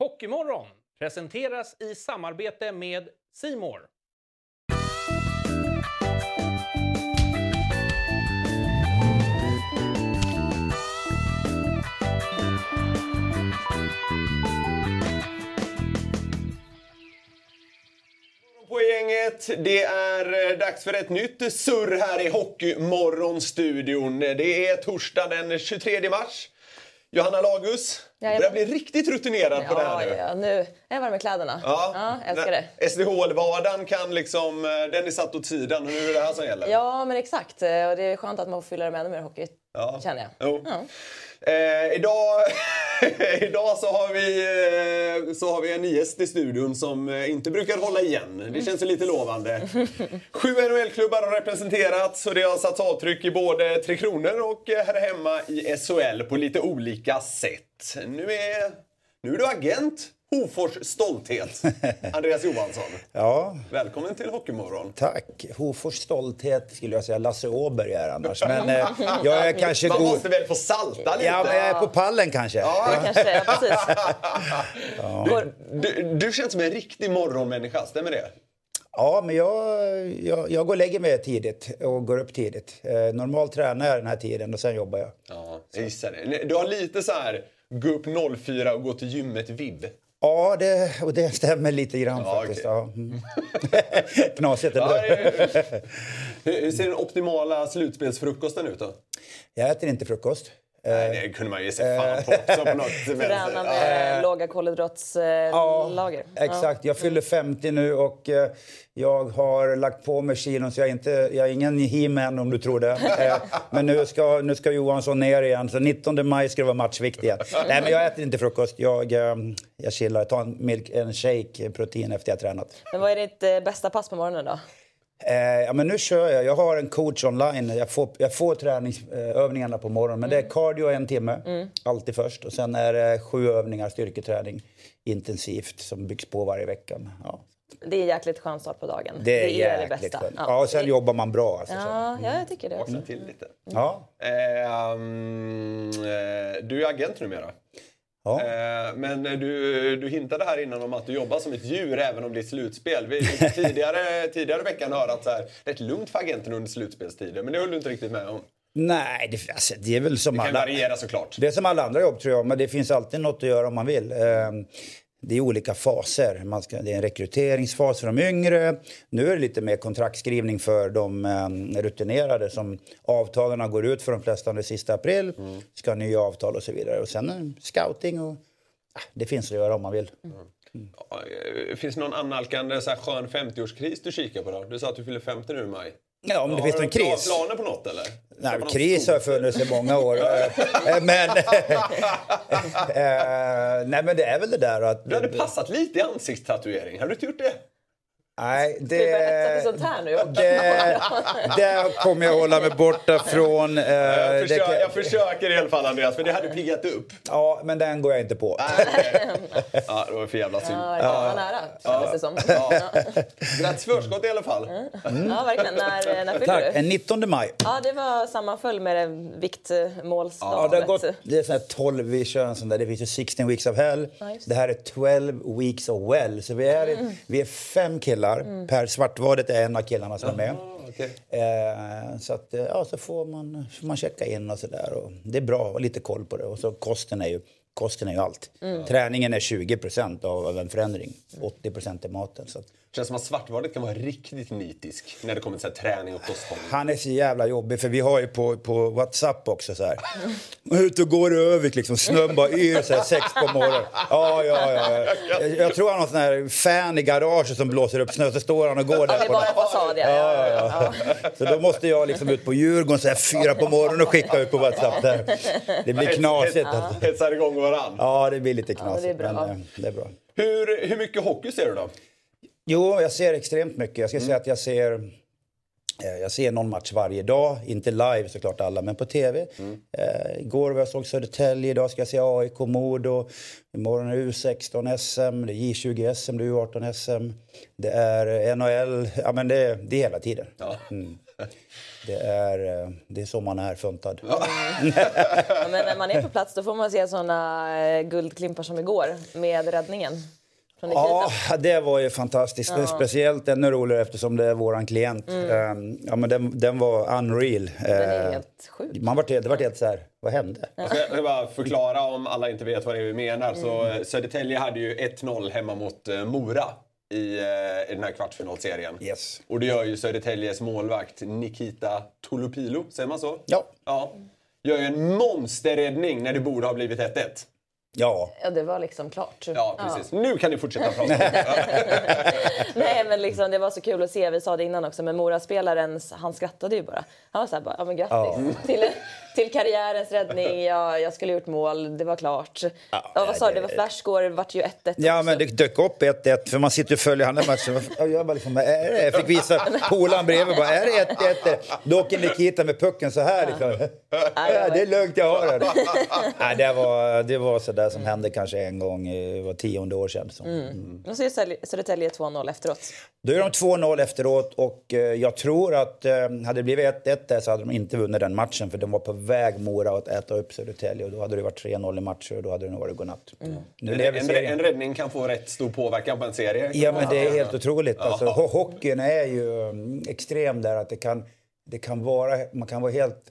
Hockeymorgon presenteras i samarbete med Simor. på gänget. Det är eh, dags för ett nytt surr här i Hockeymorgonstudion. Det är torsdag den 23 mars. Johanna Lagus börjar bli riktigt rutinerad ja, på det här nu. Ja, nu är jag varm i kläderna. Ja, ja älskar det. SDHL-vardagen kan liksom, eh, den är satt åt sidan nu är det det här som gäller. Ja, men exakt. Och det är skönt att man får fylla det med ännu mer hockey, ja. känner jag. Jo. Ja. Eh, idag, idag så, har vi, eh, så har vi en gäst i studion som eh, inte brukar hålla igen. Det känns ju lite lovande. Sju NHL-klubbar har representerats och det har satt avtryck i både Tre Kronor och eh, här hemma i SHL på lite olika sätt. Nu är, nu är du agent. Hofors stolthet, Andreas Johansson. Ja. Välkommen till Hockeymorgon. Tack. Hofors stolthet skulle jag säga Lasse Åberg är annars. Men eh, jag är kanske Man god... måste väl få salta lite? Ja, men jag är på pallen kanske. Ja, ja. kanske. Ja, precis. Ja. Du, du, du känns som en riktig morgonmänniska, stämmer det? Ja, men jag, jag, jag går och lägger mig tidigt och går upp tidigt. Eh, normalt tränar jag den här tiden och sen jobbar jag. Ja, jag gissar det. Du har lite så här, gå upp 04 och gå till gymmet-vibb. Ja, det, och det stämmer lite grann Ja, faktiskt. okej. Ja. Mm. Knasigt, eller hur, hur ser den optimala slutspelsfrukosten ut då? Jag äter inte frukost. Nej, det kunde man ge sig fan på också på något. Träna med låga kolhydratslager. Exakt, jag fyller 50 nu och eh, jag har lagt på mig kilon så jag är, inte, jag är ingen he-man om du tror det. Eh, men nu ska, nu ska Johansson ner igen så 19 maj ska det vara matchvikt igen. Nej men jag äter inte frukost, jag, eh, jag chillar, tar en, milk, en shake, protein efter jag tränat. Men vad är ditt eh, bästa pass på morgonen då? Eh, ja, men nu kör jag. Jag har en coach online. Jag får, jag får träningsövningarna på morgonen. Men det är cardio en timme, alltid först. Och sen är det sju övningar styrketräning intensivt som byggs på varje vecka. Ja, Det är en jäkligt skön start på dagen. det är, det jäkligt bästa. skönt. Ja, och sen jobbar man bra. Alltså, så. Ja, ja, jag tycker det. Vakna till lite. Ja. Ehm, eh, du är agent numera. Ja. Eh, Men du, du hintade här innan om att du jobbar som ett djur även om det är slutspel. Vi fick tidigare, tidigare veckan höra att så här, det är rätt lugnt för agenten under slutspelstider. Men det höll du inte riktigt med om. Nej, det, alltså, det är väl som Det kan alla... variera såklart. Det är som alla andra jobb tror jag, men det finns alltid något att göra om man vill. Det är olika faser. Man ska, det är en rekryteringsfas för de yngre. Nu är det lite mer kontraktskrivning för de eh, rutinerade som avtalen går ut för de flesta den sista april. Ska ha nya avtal och så vidare. Och sen eh, scouting och ah, det finns att göra om man vill. Ja, eh, Finns det någon annalkande så här skön 50-årskris du kikar på då? Du sa att du fyller 50 nu i maj. Ja, om det har finns någon kris. planer på något eller? Nej, Har kris har funnits i många år. Eh, men, eh, nej, men det är väl det där att... Du hade passat lite i ansiktstatuering. Hade du inte gjort det? Nej, det, nu? det, det kommer jag hålla mig borta från. Eh, Jag, det försöker, kan- jag försöker i alla fall Andreas, för det hade piggat upp. Ja, men den går jag inte på. Ja, det var för jävla synd. Ja, det var nära, kändes det som. Ja. Grattis förskott i alla fall. ja, verkligen. När, när fyller Tack. du? En 19 maj. Ja, det var sammanföll med det viktmålsdatumet. Ja, det, har gått, det är sån här 12, vi kör en sån där, det finns ju 16 weeks of hell. Ja, det här är 12 weeks of well. Så vi är, vi är fem killar. Per Svartvadet är en av killarna som är med. okej. Eh, så att, eh, ja, så får man, får man checka in och sådär. Det är bra att ha lite koll på det. Och så kosten är ju, kosten är ju allt. Träningen är 20 av, av en förändring. 80% är maten. Så att, Känns som att Svartvadet kan vara riktigt nitisk när det kommer till så här träning och kosthållning. Han är så jävla jobbig för vi har ju på, på Whatsapp också så här. Ute och går i Övik liksom, snön bara yr så här sex på morgonen. Ja, ja, ja. ja. Jag, jag tror han har sån här fan i garaget som blåser upp snö så står han och går Ja, där det är bara fasad, ja. ja, ja, ja. Så då måste jag liksom ut på Djurgården så här fyra på morgonen och skicka ut på Whatsapp där. Det blir knasigt. Alltså. Hetsar igång varann. Ja, det blir lite men det är knasigt. bra. Men, eh, det är bra. Hur, hur mycket hockey ser du då? Jo, jag ser extremt mycket. Jag ska säga att jag ser, eh, jag ser någon match varje dag. Inte live såklart alla, men på tv. Eh, igår var jag såg Södertälje, idag ska jag se AIK, Modo. Imorgon är det U16 SM, det är J20 SM, det är U18 SM. Det är NHL, ja men det, det är hela tiden. Ja. Det är, eh, det är så man är funtad. Ja, men när man är på plats då får man se såna eh, guldklimpar som igår med räddningen. Ja, det var ju fantastiskt. Det är Speciellt ännu roligare eftersom det är våran klient. Ehm, Ja, men den, den var unreal. Mm. Den är Eh, helt sjuk. Man var, det var helt så här, vad hände? Jag ska, jag ska bara förklara om alla inte vet vad det är vi menar. Så Mm. eh, Södertälje hade ju 1-0 hemma mot eh, Mora i, eh, i den här kvartsfinalserien. Yes. Och det gör ju Södertäljes målvakt Nikita Tulupilo, säger man så? Ja. Ja. Gör ju en monsterräddning när det borde ha blivit 1-1. Ja, Ja, det var liksom klart. Ja, precis. Nu kan ni fortsätta prata. Nej, men liksom, det var så kul att se. Vi sa det innan också, men Moraspelaren, han skrattade ju bara. Han var så här bara, ja men grattis till, till karriärens räddning. Ja, jag skulle gjort mål, det var klart. Ja, vad sa du, det var flashscore, vart ju 1-1 Ja, också. men det dök upp 1-1 för man sitter och följer andra matchen. Jag, bara liksom, är det? jag fick visa polaren bredvid. Bara, är det 1-1? Då åker Nikita med pucken så här. Liksom. Ja, det är lugnt, jag har den. Nej, det, var, det var så där som hände kanske en gång i var tionde år sedan. Så. Och så är Södertälje- Södertälje 2-0 efteråt. Då är de 2-0 efteråt och eh, jag tror att eh, hade det blivit 1-1 där så hade de inte vunnit den matchen för de var på väg Mora att äta upp Södertälje och då hade det varit 3-0 i matcher och då hade det nog varit godnatt. Nu lever En, serien. en räddning kan få rätt stor påverkan på en serie. Ja, men det är helt otroligt. Alltså, ho- hockeyn är ju mm, extrem där. Att det kan, det kan vara, man kan vara helt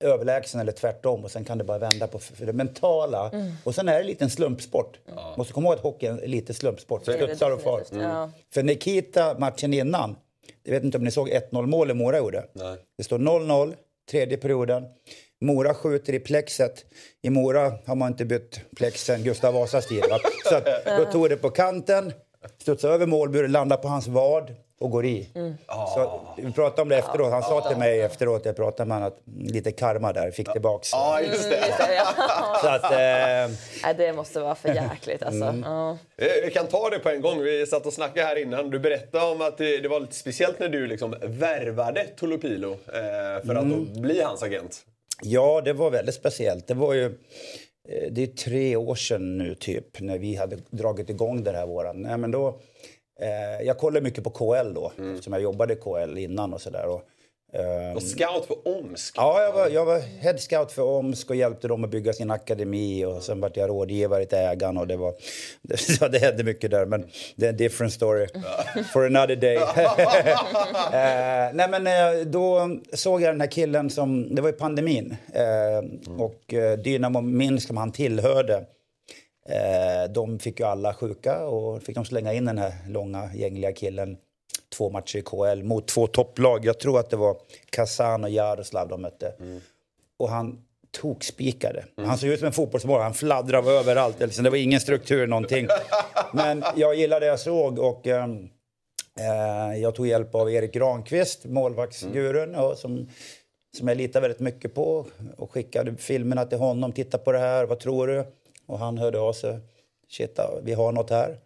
överlägsen eller tvärtom och sen kan det bara vända på för det mentala. Och sen är det lite en slumpsport. Måste komma ihåg att hockey är lite slumpsport. Studsar och far. ja. För Nikita, matchen innan, jag vet inte om ni såg 1-0 målet Mora gjorde. Nej. Det står 0-0, tredje perioden. Mora skjuter i plexet. I Mora har man inte bytt plex sen Gustav Vasas va? Så att, då tog det på kanten, studsade över målburen, landade på hans vad och går i. Så, vi pratade om det efteråt. Han sa till mig efteråt, jag pratade med honom, att lite karma där, fick tillbaks. Ja, just det. Just det, ja. Så att, eh, Nej, det måste vara för jäkligt alltså. Mm. Ja. Vi kan ta det på en gång. Vi satt och snackade här innan. Du berättade om att det, det var lite speciellt när du liksom värvade Tulupilo eh, för att då bli hans agent. Ja, det var väldigt speciellt. Det var ju... eh, Det är tre år sedan nu typ när vi hade dragit igång den här våren. Nej, men då, eh, jag kollade mycket på KL då eftersom jag jobbade i KL innan och sådär. Och, eh, Och scout för Omsk. Ja, jag var, jag var head scout för Omsk och hjälpte dem att bygga sin akademi och sen vart jag rådgivare till ägaren och det var... Det, det hände mycket där men det är en different story for another day. eh, nej men eh, då såg jag den här killen som, det var ju pandemin eh, och eh, Dynamo Minsk som han tillhörde de fick ju alla sjuka och fick de slänga in den här långa gängliga killen två matcher i KL mot två topplag. Jag tror att det var Kazan och Jaroslav de mötte. Och han tokspikade. Han såg ut som en fotbollsmål. Han fladdrade överallt. Liksom. Det var ingen struktur någonting. Men jag gillade det jag såg och ehm, eh, jag tog hjälp av Erik Granqvist, målvaktsgurun, och som, som jag litar väldigt mycket på. Och skickade filmerna till honom. Titta på det här, vad tror du? Och han hörde av sig. Shit, vi har något här.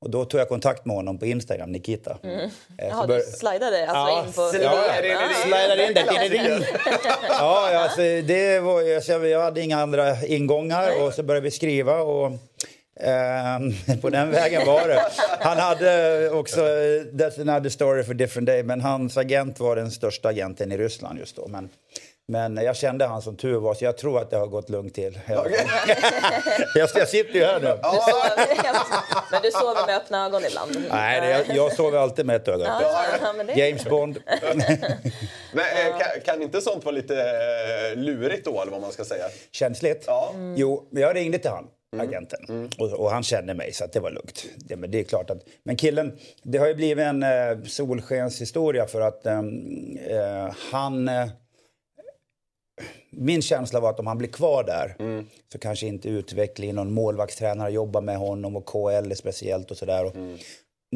Och då tog jag kontakt med honom på Instagram, Nikita. Eh, så Jaha, bör- du slidade alltså Ja, in på... in. Ja. Slidade in där. Ja, ja alltså, det var, ju- alltså, jag hade inga andra ingångar och så började vi skriva och ehm, på den vägen var det. Han hade också, that's another story for different day, men hans agent var den största agenten i Ryssland just då. Men, men jag kände han som tur var, så jag tror att det har gått lugnt till. jag, jag sitter ju här nu. Men du sover med öppna ögon ibland? Nej, det, jag, jag sover alltid med ett öga öppet. Ja, det... James Bond. Men eh, kan, kan inte sånt vara lite eh, lurigt då, eller vad man ska säga? Känsligt? Ja. Jo, men jag ringde till han, agenten. Och, och han kände mig, så att det var lugnt. Det, men det är klart att... Men killen, det har ju blivit en eh, solskenshistoria för att ehm, eh, han... Eh, min känsla var att om han blir kvar där så kanske inte utvecklingen, någon målvaktstränare jobbar med honom och KL speciellt och sådär.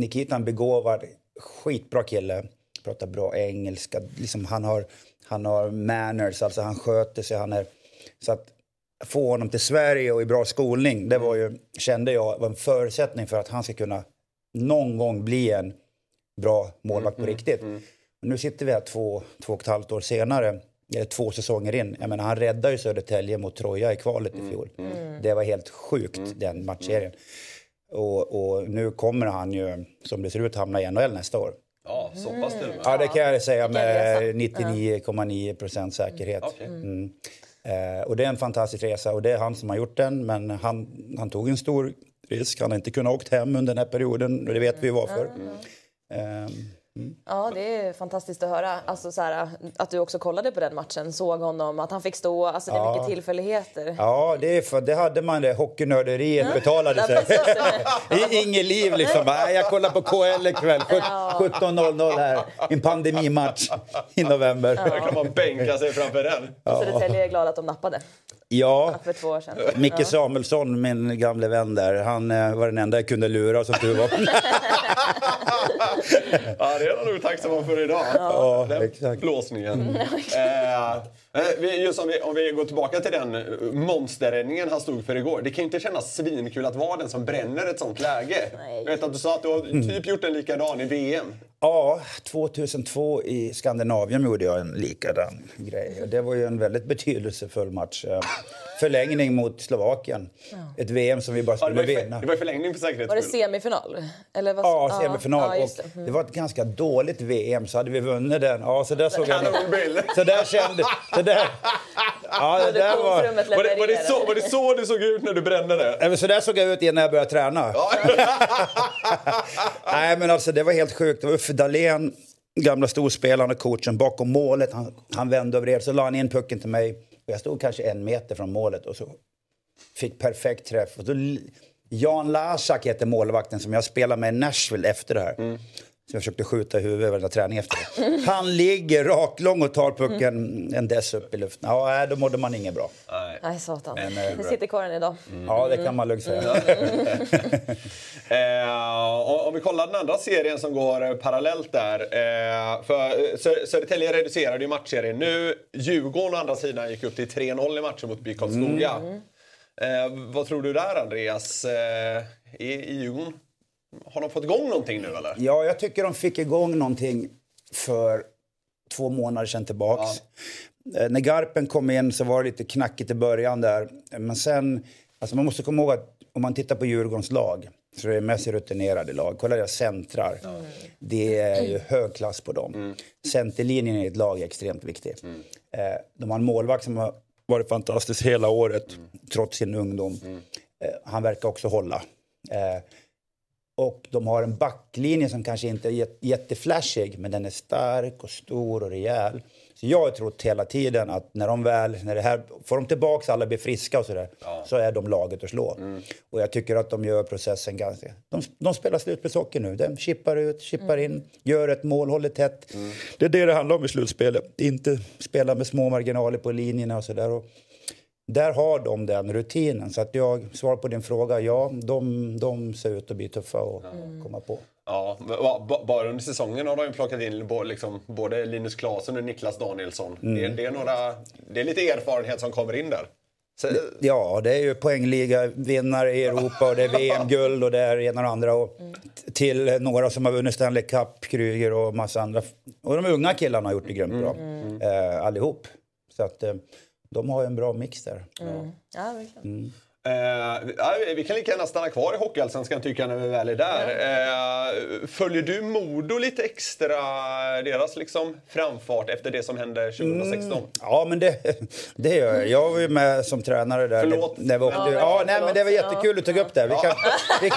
Är en begåvad, skitbra kille. Pratar bra engelska. Liksom han, har, han har manners, alltså han sköter sig. Han är, så att få honom till Sverige och i bra skolning, det var ju, kände jag var en förutsättning för att han ska kunna någon gång bli en bra målvakt på riktigt. Men nu sitter vi här två, två och ett halvt år senare, två säsonger in. Jag menar, han räddade ju Södertälje mot Troja i kvalet i fjol. Det var helt sjukt, den matchserien. Och, och nu kommer han ju, som det ser ut, hamna i NHL nästa år. Ja. så pass till. Ja, det kan jag säga med Vilken resa. 99,9 procent säkerhet. Okej. Mm. Eh, och det är en fantastisk resa och det är han som har gjort den. Men han, han tog en stor risk. Han har inte kunnat åkt hem under den här perioden och det vet vi varför. Ja, det är fantastiskt att höra. Alltså, så här, att du också kollade på den matchen, såg honom, att han fick stå. Alltså, det är Ja. mycket tillfälligheter. Ja, det, är för, det hade man det. Hockeynörderiet betalade sig. Inget liv liksom. Nej, jag kollar på KL ikväll. Sjut- 17.00 här. En pandemimatch i november. Där kan man bänka sig framför den. Södertälje är glada att de nappade Ja, för två år sedan. Micke Samuelsson, min gamle vän där, han eh, var den enda jag kunde lura som tur var. Ja, det är de nog tacksamma för idag. Ja, den exakt. blåsningen. Eh, eh, vi- just om vi, om vi går tillbaka till den eh, monsterräddningen han stod för igår. Det kan ju inte kännas svinkul att vara den som bränner ett sånt läge. Nej. Jag vet att du sa att du har typ gjort en likadan i VM. Ja, 2002 i Skandinavien gjorde jag en likadan grej. Och Det var ju en väldigt betydelsefull match. Eh, Förlängning mot Slovakien. Ett VM som vi bara Ja, det, var skulle ju, vinna. det var förlängning för säkerhets Var det semifinal? Eller vad, Ja, semifinal. Ja, det. Mm. det var ett ganska dåligt VM, så hade vi vunnit den. Ja, så där såg jag. Så där kände... Så där, ja, det där var... Var det, var, det så, var det så du såg ut när du brände det? Så där såg jag ut innan jag började träna. Nej, men alltså det var helt sjukt. Det var Uffe Dahlén, gamla storspelaren och coachen, bakom målet. Han, han vände över er, så la han in pucken till mig. Jag stod kanske en meter från målet och så fick perfekt träff. Och så, Jan Lasak heter målvakten som jag spelade med i Nashville efter det här. Så jag försökte skjuta i huvudet varenda träning efter det. Han ligger raklång och tar pucken en dess upp i luften. Ja, då mådde man inget bra. Nej. Nej, satan. Men, eh, Det sitter kvar än idag. Ja, det kan man lugnt säga. Eh, om- vi kollar den andra serien som går eh, parallellt där. Eh, för eh, Sö- Södertälje reducerade ju matchserien nu. Djurgården å andra sidan gick upp till 3-0 i matchen mot BIK Karlskoga. Eh, vad tror du där Andreas? Eh, i, I Djurgården? Har de fått igång någonting nu eller? Ja, jag tycker de fick igång någonting för två månader sedan tillbaks. Eh, När Garpen kom in så var det lite knackigt i början där. Men sen, alltså man måste komma ihåg att om man tittar på Djurgårdens lag så är det mest rutinerade lag. Kolla deras centrar. Det är ju hög klass på dem. Centerlinjen i ett lag är extremt viktig. Eh, De har en målvakt som har varit fantastisk hela året trots sin ungdom. Eh, Han verkar också hålla. Eh, och de har en backlinje som kanske inte är jät- jätteflashig men den är stark och stor och rejäl. Så jag har trott hela tiden att när de väl, när det här, får de tillbaks alla blir friska och sådär, så är de laget att slå. Och jag tycker att de gör processen ganska... De, de spelar slutspelshockey nu. De chippar ut, chippar in, gör ett mål, håller tätt. Det är det det handlar om i slutspelet. Inte spela med små marginaler på linjerna och sådär. Där har de den rutinen. Så att jag svarar på din fråga, ja, de, de ser ut att bli tuffa att komma på. Ja, ba- ba- bara under säsongen har de plockat in liksom, både Linus Klasen och Niklas Danielsson. Det, det, är några, det är lite erfarenhet som kommer in där. Så, Ja, det är ju poängliga vinnare i Europa och det är VM-guld och det är ena och andra. Och till några som har vunnit Stanley Cup, Kryger och massa andra. Och de unga killarna har gjort det grymt bra, eh, allihop. Så att eh, de har en bra mix där. Ja, verkligen. Eh, ja, vi kan lika gärna stanna kvar i Hockeyallsvenskan tycker jag när vi väl är där. Eh, följer du Modo lite extra, deras liksom framfart efter det som hände 2016? Ja, men det, det gör jag. Jag var ju med som tränare där. Förlåt. När vi åkte. Ja, Ja, nej, men det var jättekul att du tog upp det. Vi kan, vi,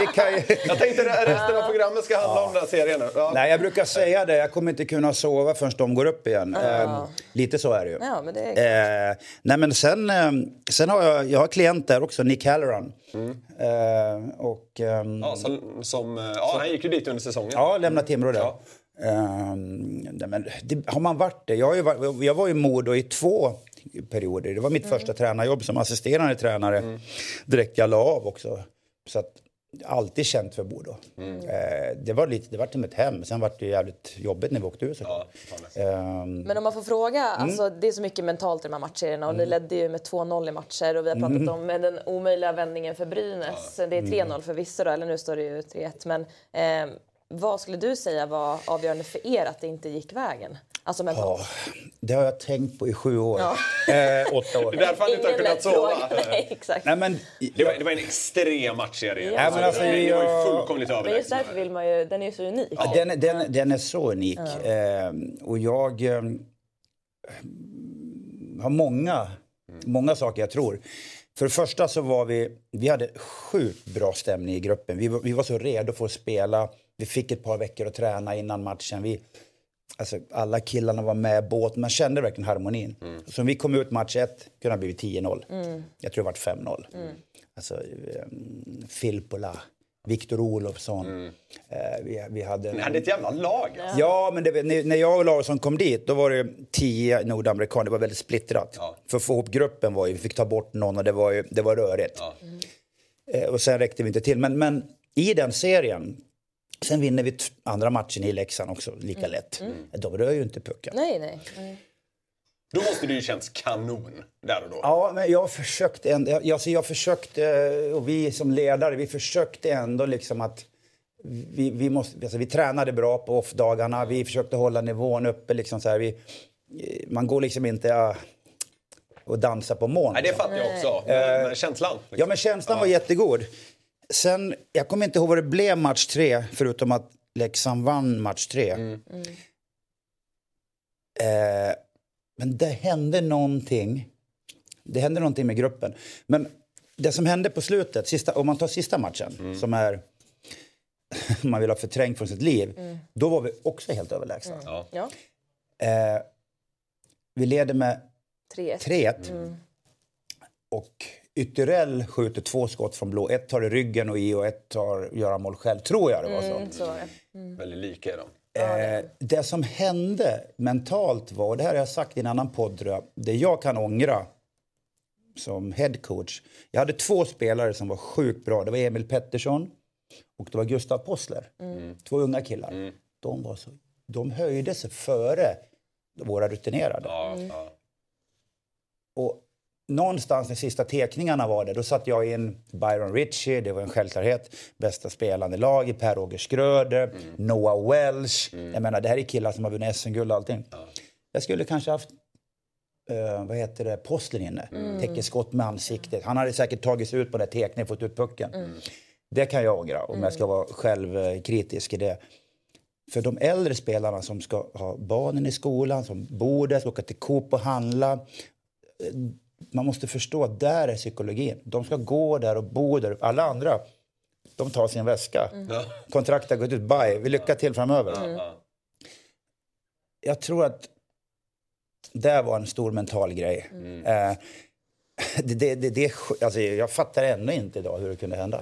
vi kan ju... Jag tänkte att resten av programmet ska handla om den här serien nu. Ja. Nej, jag brukar säga det. Jag kommer inte kunna sova förrän de går upp igen. Eh, lite så är det ju. Ja, men det är Eh, nej men sen, eh, sen har jag, jag har klient där också, Nick Halloran. Eh, och ehm, Ja, som, som, eh, ja, han gick ju dit under säsongen. ja, lämnat Timrå där. Ja. Nej, men det, har man varit det? Jag, ju jag var i Modo i två perioder. Det var mitt första tränarjobb som assisterande tränare. Direkt jag la av också. Så att, alltid känt för Modo. Eh, det var lite, det var som ett hem. Sen var det jävligt jobbigt när vi åkte ut. Ja. Ehm, Men om man får fråga, alltså, det är så mycket mentalt i de här matcherna och ni ledde ju med 2-0 i matcher och vi har pratat om den omöjliga vändningen för Brynäs. Det är 3-0 förvisso då, eller nu står det ju 3-1. Men, eh, Vad skulle du säga var avgörande för er att det inte gick vägen? Alltså mentalt. Ja, det har jag tänkt på i sju år. Ja. Eh, åtta år. Det är därför han inte har kunnat sova. Nej, exakt. Nej, men, Det var, det var en extrem matchserie. Ja. Alltså, men alltså, det, det var ju fullkomligt Men just därför vill man ju, den är ju så unik. Ja, den, den, den är så unik. Eh, och jag eh, har många, många saker jag tror. För det första så var vi, vi hade sjukt bra stämning i gruppen. Vi var, vi var så redo för att spela. Vi fick ett par veckor att träna innan matchen. Vi, alltså, alla killarna var med båt. Man kände verkligen harmonin. Så om vi kom ut match ett kunde ha blivit 10-0. Jag tror det varit 5-0. Alltså, um, Filppula, Viktor Olofsson. Eh, vi, vi hade... Ni hade ett jävla lag. Alltså. Ja, men det, när jag och Larsson kom dit, då var det tio nordamerikaner. Det var väldigt splittrat. Ja. För att få ihop gruppen var ju, vi fick ta bort någon och det var, ju, det var rörigt. Ja. Eh, och sen räckte vi inte till. Men, men i den serien, sen vinner vi andra matchen i Leksand också, lika lätt. De rör ju inte pucken. Nej, nej. nej. Då måste det ju känts kanon där och då. Ja, men jag försökte, ändå, jag, alltså jag försökte, och vi som ledare, vi försökte ändå liksom att vi, vi, måste, alltså vi tränade bra på off-dagarna, vi försökte hålla nivån uppe. Liksom så här, vi, man går liksom inte ja, och dansar på moln. Nej, det fattar jag också. Men, men känslan. liksom. Ja, men känslan var jättegod. Sen, jag kommer inte ihåg vad det blev match tre, förutom att Leksand vann match tre. Eh, men det hände någonting. Det hände någonting med gruppen. Men det som hände på slutet, sista, om man tar sista matchen, som är man vill ha förträngt från sitt liv, då var vi också helt överlägsna. Ja. Ja, Eh, vi leder med 3-1. 3-1. Och Ytterell skjuter två skott från blå. Ett tar i ryggen och i och ett tar Göran mål själv, tror jag det var så. Mm, så var det. Väldigt lika är de. Eh, det som hände mentalt var, och det här har jag sagt i en annan podd, tror jag, det jag kan ångra som headcoach. Jag hade två spelare som var sjukt bra. Det var Emil Pettersson och det var Gustav Possler. Två unga killar. De, var så, de höjde sig före våra rutinerade. Ja, ja. Och någonstans när sista teckningarna var det, då satt jag in Byron Ritchie, det var en självklarhet. Bästa spelande lag i Per-Åger Schröder, Noah Welsh. Jag menar, det här är killar som har vunnit SM-guld och allting. Jag skulle kanske haft eh, vad heter det, Postlen inne. Täcker skott med ansiktet. Han hade säkert tagit sig ut på den här teckningen, fått ut pucken. Det kan jag ångra om jag ska vara självkritisk i det. För de äldre spelarna som ska ha barnen i skolan, som bor där, ska åka till Coop och handla. Man måste förstå att där är psykologin. De ska gå där och bo där. Alla andra, de tar sin väska. Ja. Kontraktet har gått ut, bye. Vi lycka till framöver. Ja. Jag tror att det var en stor mental grej. Eh, det, det, det, det, alltså, jag fattar ännu inte idag hur det kunde hända.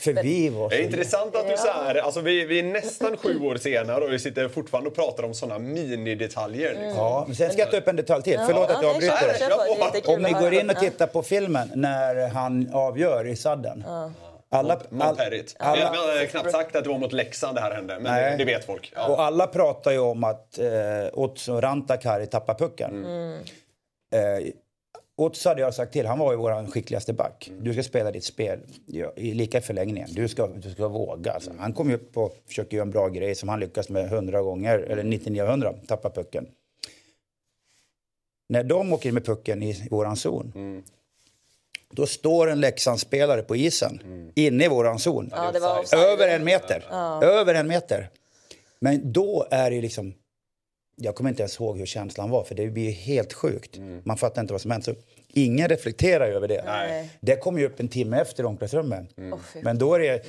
För vi var Det är intressant att du så här, alltså vi, vi är nästan sju år senare och vi sitter fortfarande och pratar om såna minidetaljer. Liksom. Ja, men sen ska jag ta upp en detalj till. Förlåt att jag avbryter. Om ni går in och Ja. tittar på filmen när han avgör i sadden. Alla, Mot alla, Vi har knappt sagt att det var mot Leksand det här hände, men Nej. det, det vet folk. Ja. Och alla pratar ju om att eh, Otso Rantakari tappar pucken. Eh, Otso hade jag sagt till, han var ju vår skickligaste back. Du ska spela ditt spel, ja, i lika i förlängningen. Du ska, du ska våga. Alltså. Han kom ju upp och försöker göra en bra grej som han lyckas med 100 gånger, eller 99 av 100, tappa pucken. När de åker in med pucken i våran zon, då står en Leksandsspelare på isen, inne i våran zon. Ja, det var offside. Över en meter. Över en meter. Men då är det liksom... Jag kommer inte ens ihåg hur känslan var, för det blir helt sjukt. Man fattar inte vad som hänt. Så ingen reflekterar ju över det. Nej. Det kom ju upp en timme efter omklädningsrummet. Fy. Men då är det...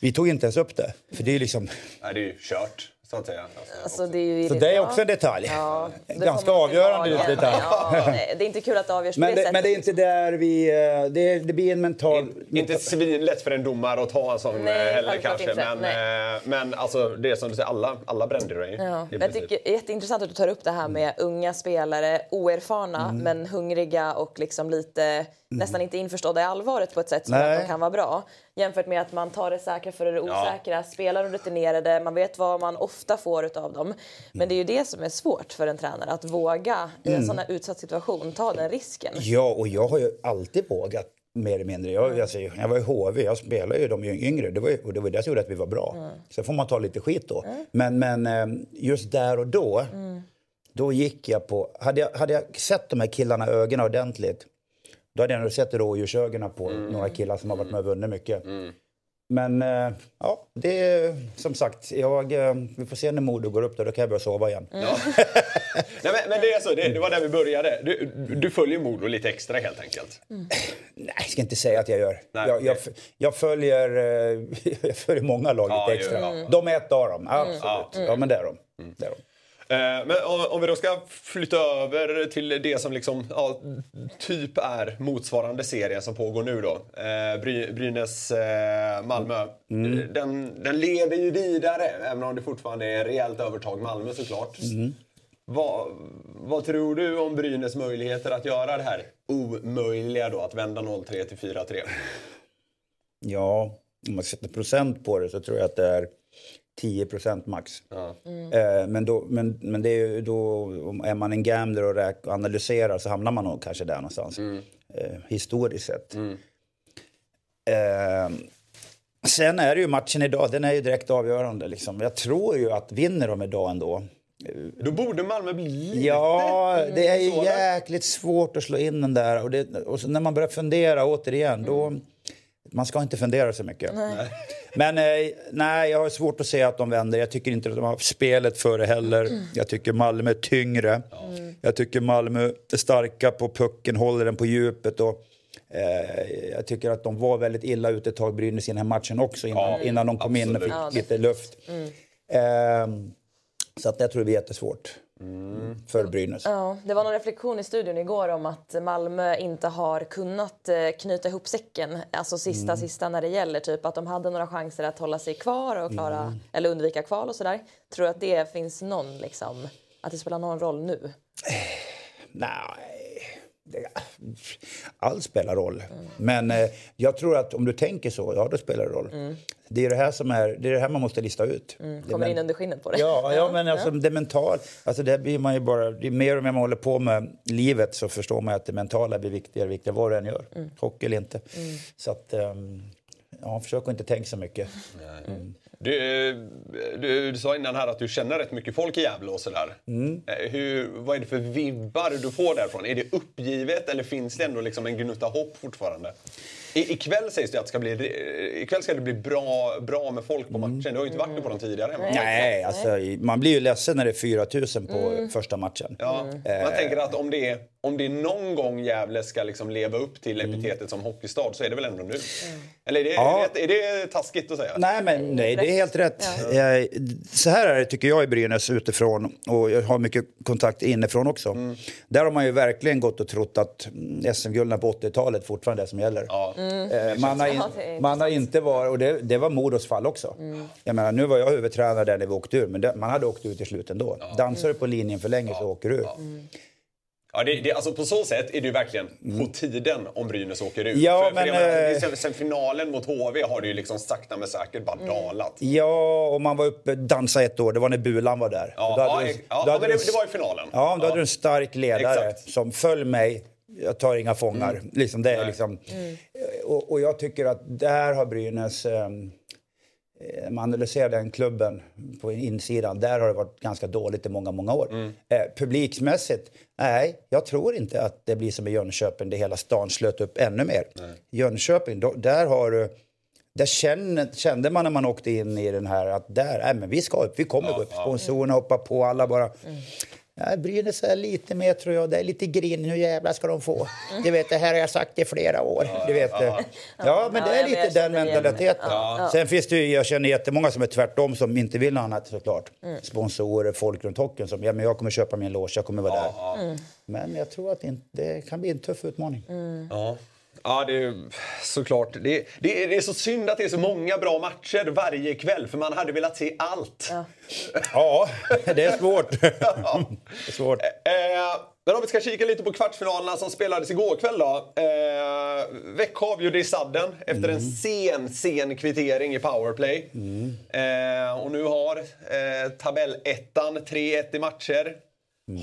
Vi tog inte ens upp det. För det är liksom... Nej, det är ju kört, så att säga. Alltså, Alltså, det är ju Så det är också en detalj. Ja, det Ganska avgörande detalj. Ja, nej, det är inte kul att det avgörs på Men det det, sättet. men det är inte där vi... eh, Det, det blir en mental... inte svinlätt för en domare att ta en sån Nej, eh, heller kanske. inte. Men, eh, men alltså, det är som du säger, alla, alla brände dig. Ja. Jag tycker det är jätteintressant att du tar upp det här med unga spelare, oerfarna men hungriga och liksom lite nästan inte införstådda i allvaret på ett sätt som Nej. att de kan vara bra. Jämfört med att man tar det säkra för det osäkra, spelar de rutinerade, man vet vad man ofta får utav dem. Men det är ju det som är svårt för en tränare, att våga i en sån här utsatt situation ta den risken. Ja, och jag har ju alltid vågat Mer eller mindre. Jag, alltså, jag var i HV, jag spelade ju de yngre. Det var, ju- och det var det som gjorde att vi var bra. Mm. Sen får man ta lite skit då. Men, men eh, just där och då, Mm. då gick jag på... Hade jag, hade jag sett de här killarna i ögonen ordentligt, då hade jag nog sett rådjursögonen på några killar som har varit med och vunnit mycket. Men eh, ja, det är som sagt, jag, eh, vi får se när Modo går upp då, då kan jag börja sova igen. Mm. Nej, men, men det är så, det, det var där vi började. Du, du följer Modo lite extra helt enkelt. Nej, jag ska inte säga att jag gör. Nej, jag, jag, jag, följer, eh, jag följer många lag Ja, lite extra. ja. De är ett av dem, absolut. Ja, men det är de. Det är de. Eh, Men om, vi då ska flytta över till det som liksom, ja, typ är motsvarande serien som pågår nu då. Eh, Bry, Brynäs eh, Malmö. Den, den lever ju vidare, även om det fortfarande är rejält övertag Malmö såklart. Vad, vad tror du om Brynäs möjligheter att göra det här omöjliga då, att vända 0-3 till 4-3? Ja, om man sätter procent på det så tror jag att det är 10 procent max. Ja. Eh, men, då, men, men det är ju då, är man en gambler och räk, analyserar så hamnar man nog kanske där någonstans. Eh, historiskt sett. Eh, sen är det ju matchen idag, den är ju direkt avgörande. Liksom. Jag tror ju att vinner de idag ändå. Då borde Malmö bli lite... Ja, det är jäkligt svårt att slå in den där. Och, det, och så när man börjar fundera återigen, då... Man ska inte fundera så mycket. Men eh, nej, jag har svårt att se att de vänder. Jag tycker inte att de har spelet före heller. Jag tycker Malmö är tyngre. Jag tycker Malmö är starka på pucken, håller den på djupet. Och, eh, jag tycker att de var väldigt illa ute ett tag, Brynäs, i den här matchen också innan, Ja, innan de kom in och fick absolut. lite luft. Eh, så att jag tror det blir jättesvårt för Brynäs. Ja, det var någon reflektion i studion igår om att Malmö inte har kunnat eh, knyta ihop säcken, alltså sista Mm. sista när det gäller. Typ att de hade några chanser att hålla sig kvar och klara, Mm. eller undvika kval och sådär. Tror du att det finns någon liksom, att det spelar någon roll nu? Nej, det, allt spelar roll. Men eh, jag tror att om du tänker så, ja då spelar det roll. Det är det här som är, det är det här man måste lista ut. Det Kommer men- in under skinnet på det? Ja, ja, men alltså det mentala, alltså det blir man ju bara, det är mer och mer man håller på med livet så förstår man att det mentala blir viktigare och viktigare vad du än gör. Hockey eller inte. Så att, ehm, ja, försök att inte tänka så mycket. Du, du, du sa innan här att du känner rätt mycket folk i Gävle och sådär. Eh, Hur, vad är det för vibbar du får därifrån? Är det uppgivet eller finns det ändå liksom en gnutta hopp fortfarande? I, ikväll sägs det att det ska bli, eh, ikväll ska det bli bra, bra med folk på matchen. Du har ju inte varit på dem tidigare. hemma. Nej, alltså, man blir ju ledsen när det är 4 000 på första matchen. Ja, man tänker att om det, är, om det är någon gång Gävle ska liksom leva upp till epitetet som hockeystad så är det väl ändå nu? Eller är det, Ja. är, det, är det taskigt att säga? Nej, men nej, det är helt rätt. Eh, Så här är det tycker jag i Brynäs utifrån och jag har mycket kontakt inifrån också. Där har man ju verkligen gått och trott att mm, SM-gulden på 80-talet fortfarande är det som gäller. Ja. Eh, Man har, in, Ja, man har inte varit, och det, det var Modos fall också. Jag menar, nu var jag huvudtränare där när vi åkte ur, men det, man hade åkt ut till slut ändå. Dansar du på linjen för länge så åker du ur. Ja, det, det, alltså på så sätt är det ju verkligen på tiden om Brynäs åker ut. Ja, för, för men, jag menar, eh, sen, sen finalen mot HV har det ju liksom sakta men säkert bara dalat. Ja, och man var uppe dansa ett år, det var när Bulan var där. Ja, Då hade ja, du- ja, ja hade men du- det, det var i finalen. Ja, då hade du en stark ledare Exakt. som följ mig, jag tar inga fångar. Liksom det liksom, och, och jag tycker att där har Brynäs, eh, man analyserar den klubben på insidan, där har det varit ganska dåligt i många, många år. Eh, publiksmässigt, nej, jag tror inte att det blir som i Jönköping, där hela stan slöt upp ännu mer. Jönköping, då, där har du där kände, kände man när man åkte in i den här att där, nej men vi ska upp, vi kommer gå upp. Sponsorerna hoppar på, alla bara... Ja, Brynäs är lite mer tror jag, det är lite grin, hur jävla ska de få? Du vet, det här har jag sagt i flera år. Du vet, ja, ja men det Ja, är lite den mentaliteten. Ja. Sen finns det ju, jag känner jättemånga som är tvärtom som inte vill något annat såklart. Sponsorer, folk runt hockeyn som, ja men jag kommer köpa min loge, jag kommer vara där. Men jag tror att det, kan bli en tuff utmaning. Ja. Ja, det är såklart. Det, det, är, det är så synd att det är så många bra matcher varje kväll, för man hade velat se allt. Ja, det är svårt. det är svårt. Eh, men om vi ska kika lite på kvartsfinalerna som spelades igår kväll då. Eh, Växjö avgjorde i sadden efter en sen, sen kvittering i powerplay. Eh, och nu har eh, tabellettan 3-1 i matcher.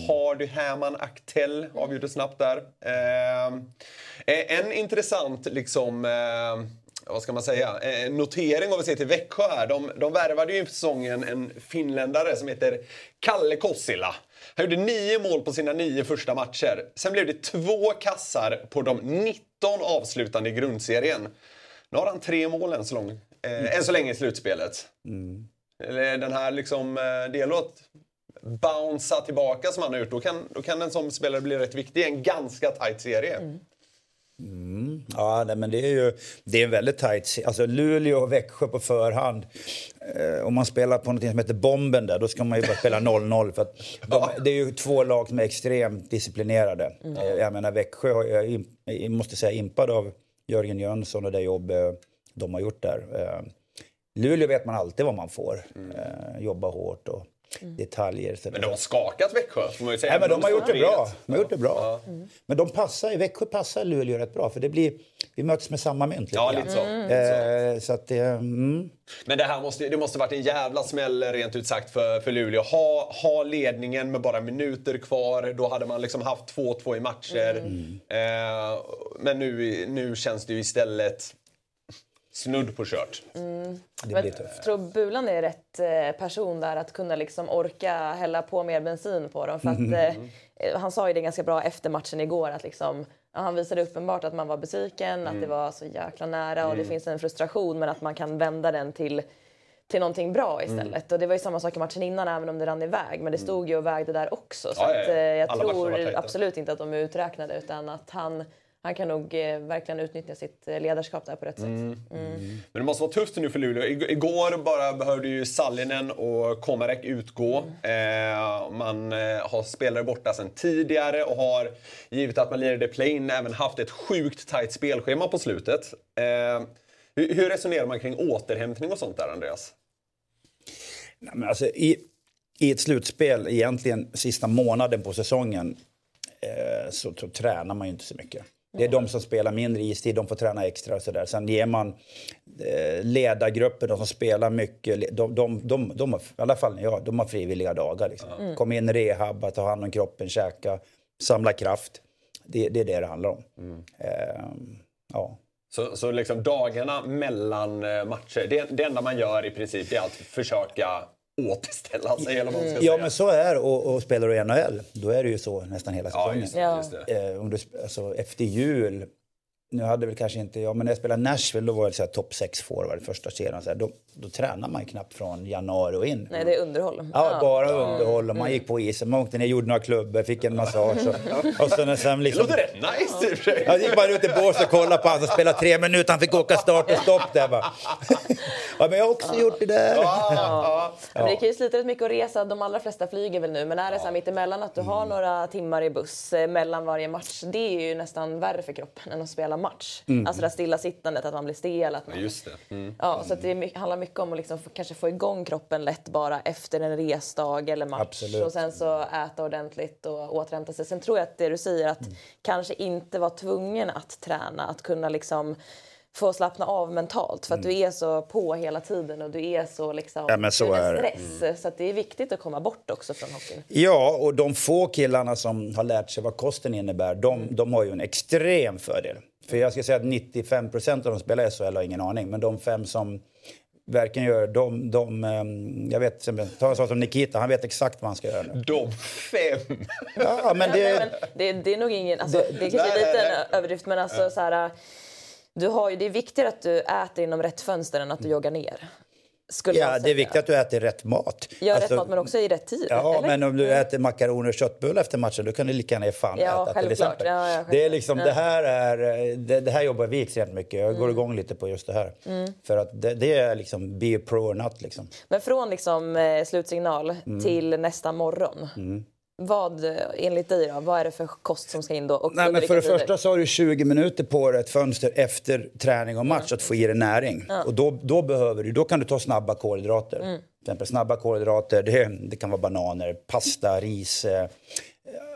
Hardy, Hamann, Aktell avgjorde snabbt där. Eh, en intressant liksom eh, vad ska man säga, eh, notering om vi ser till Växjö här. De, de värvade ju inför säsongen en finländare som heter Kalle Kossila. Han gjorde nio mål på sina nio första matcher. Sen blev det två kassar på de 19 avslutande i grundserien. Nu har han tre mål än så, lång, eh, än så länge i slutspelet. Mm. Den här liksom, eh, det gäller att bouncea tillbaka som han har gjort. Då kan, då kan en sån spelare bli rätt viktig i en ganska tight serie. Mm. Mm. Ja, nej, men det är ju det är en väldigt tajt... Alltså Luleå och Växjö på förhand. Eh, om man spelar på något som heter Bomben där, då ska man ju bara spela 0-0. För att de, det är ju två lag som är extremt disciplinerade. Mm. Eh, jag menar Växjö, jag, jag måste säga impad av Jörgen Jönsson och det jobb eh, de har gjort där. Eh, Luleå vet man alltid vad man får. Mm. Eh, jobba hårt och mm. Detaljer. Men de har skakat Växjö, får man ju säga. Nej, men de, har gjort det bra. De har gjort det bra. Mm. Men de passar, i Växjö passar Luleå rätt bra, för det blir, vi möts med samma mynt. Ja, lite så. Mm. Eh, så att, mm. Men det här måste, det måste varit en jävla smäll, rent ut sagt, för, för Luleå. Ha, ha ledningen med bara minuter kvar. Då hade man liksom haft 2-2 i matcher. Mm. Eh, men nu, nu känns det ju istället snudd på kört. Mm. Det blir tufft. Jag tror Bulan är rätt eh, person där att kunna liksom orka hälla på mer bensin på dem. För att, mm. eh, han sa ju det ganska bra efter matchen igår att liksom, ja, han visade uppenbart att man var besviken, mm. att det var så jäkla nära och det mm. finns en frustration men att man kan vända den till till någonting bra mm. istället. Mm. Och det var ju samma sak i matchen innan även om det rann iväg. Men det stod ju och vägde där också. Så ja, att, eh, jag Alla tror absolut inte att de är uträknade utan att han han kan nog eh, verkligen utnyttja sitt eh, ledarskap där på rätt sätt. Mm. Mm. Men det måste vara tufft nu för Luleå. Igår bara behövde ju Sallinen och Komarek utgå. Mm. Eh, man eh, har spelare borta sedan tidigare och har, givet att man lirade play-in, även haft ett sjukt tajt spelschema på slutet. Eh, hur, hur, resonerar man kring återhämtning och sånt där, Andreas? Nej, men alltså, i, I ett slutspel, egentligen sista månaden på säsongen, eh, så, så tränar man ju inte så mycket. Det är de som spelar mindre istid, de får träna extra och sådär. Sen ger man eh, ledargruppen, de som spelar mycket, de, de, de, de har, i alla fall ja, de har frivilliga dagar. Liksom. Mm. Kom in, rehabba, ta hand om kroppen, käka, samla kraft. Det, det är det det handlar om. Mm. Eh, ja. Så, så liksom dagarna mellan eh, matcher, det, det enda man gör i princip är att försöka återställa sig. Eller vad man ska ja, men så är det. Och, och spelar du i NHL, då är det ju så nästan hela säsongen. Ja, just det, just det. Eh, om du, alltså, efter jul nu hade väl kanske inte, ja men när jag spelade Nashville då var det topp 6 forward första serien. Så här, då, då tränar man knappt från januari och in. Nej, det är underhåll. Ja, ja. bara underhåll. Och man gick på isen, man åkte ner, gjorde några klubbor, fick en massage. Och, och sen, sen liksom, det låter rätt nice i och för sig. Jag gick bara ut i bås och kollade på honom som spelade tre minuter. Han fick åka start och stopp där bara. Ja, men jag har också gjort det där. Ja, ja. Det kan ju slita ut mycket att resa. De allra flesta flyger väl nu. Men är det så här mittemellan att du har några timmar i buss eh, mellan varje match. Det är ju nästan värre för kroppen än att spela match. Mm. Alltså det stillasittandet, att man blir stel. Att man, just det. Mm. Ja, så det mycket, handlar mycket om att liksom kanske få igång kroppen lätt bara efter en resdag eller match. Absolut. Och sen så äta ordentligt och återhämta sig. Sen tror jag att det du säger att mm. kanske inte vara tvungen att träna, att kunna liksom få slappna av mentalt för att mm. du är så på hela tiden och du är så liksom ja, men så är stress. Mm. Så det är viktigt att komma bort också från hockeyn. Ja, och de få killarna som har lärt sig vad kosten innebär, de, mm. de har ju en extrem fördel. För jag ska säga att 95 procent av de spelar i SHL har ingen aning, men de fem som verkligen gör. De, de, ehm, jag vet, ta en sån som Nikita, han vet exakt vad han ska göra nu. De fem? Ja, men det... Ja, men det, det, är nog ingen... Alltså, det, det är kanske lite en överdrift, men alltså så här, du har ju, det är viktigare att du äter inom rätt fönster än att du joggar ner. ja, det är viktigt att du äter rätt mat. Ja, alltså, rätt mat men också i rätt tid. Ja, eller? men om du äter makaroner och köttbullar efter matchen då kan du lika gärna fan ja, äta till exempel. Ja, ja, det, är liksom, det, här är, det, det, här jobbar vi extremt mycket. Jag går mm. igång lite på just det här. Mm. För att det, det, är liksom be pro or not. Liksom. Men från liksom, eh, slutsignal mm. till nästa morgon. Vad, enligt dig, då, vad är det för kost som ska in då? Och Nej, men för det tider? första så har du 20 minuter på dig, ett fönster efter träning och match, mm. att få i dig näring. Ja. Och då, då, behöver du, då kan du ta snabba kolhydrater. Mm. Till exempel snabba kolhydrater, det, det kan vara bananer, pasta, ris.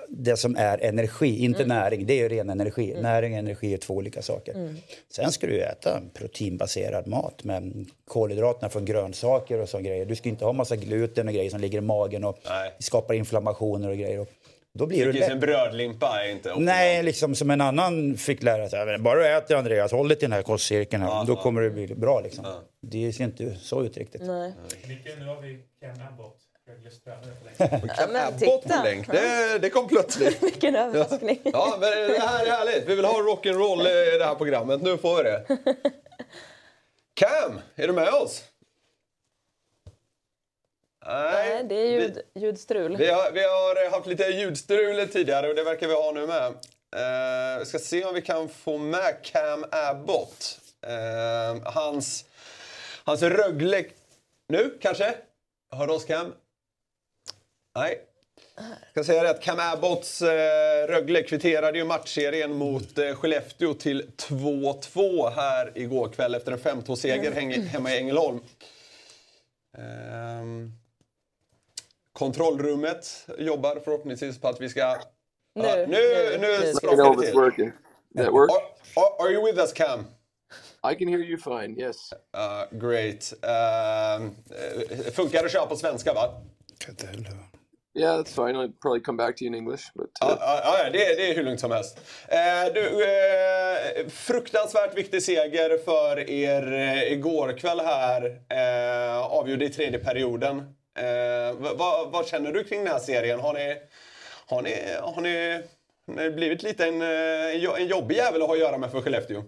Det som är energi, inte mm. näring. Det är ren energi. Mm. Näring och energi är två olika saker. Mm. Sen ska du äta proteinbaserad mat med kolhydraterna från grönsaker och sådana grejer. Du ska inte ha massa gluten och grejer som ligger i magen och Nej. skapar inflammationer och grejer. Då blir du lätt... en brödlimpa är inte optimal. Nej, liksom som en annan fick lära sig. Bara du äter Andreas, håll dig till den här kostcirkeln här, ja, då ja. kommer det bli bra. Liksom. Ja. Det ser inte så ut riktigt. Nej. Micke, nu har vi Ken Abbott. Abbott på länk, det, det kom plötsligt. Vilken överraskning. Ja, men det här är härligt. Vi vill ha rock'n'roll i det här programmet. Nu får vi det. Cam, är du med oss? Nej, det är ljud, vi, ljudstrul. Vi har, vi har haft lite ljudstrul tidigare och det verkar vi ha nu med. Uh, vi ska se om vi kan få med Cam Abbott. Uh, hans, hans Rögle... Nu kanske? Hör du oss Cam? Nej. Jag ska säga det att Cam Abbotts eh, Rögle kvitterade ju matchserien mot eh, Skellefteå till 2-2 här igår kväll efter en 5-2-seger mm. hemma i Ängelholm. Um, kontrollrummet jobbar förhoppningsvis på att vi ska... Nu, uh, nu, nu, nu sprakar det till. Working. That work? Are, are, you with us Cam? I can hear you fine, yes. Uh, great. Uh, funkar det att köra på svenska va? Yeah, that's fine. I'll probably come back to you in English. But, uh... ja, ja, ja, det, det är hur lugnt som helst. Eh, du, eh, fruktansvärt viktig seger för er eh, igår kväll här. Eh, avgjorde i tredje perioden. Eh, vad, vad, känner du kring den här serien? Har ni, har ni, har ni, har ni blivit lite en, eh, en jobbig jävel att ha att göra med för Skellefteå?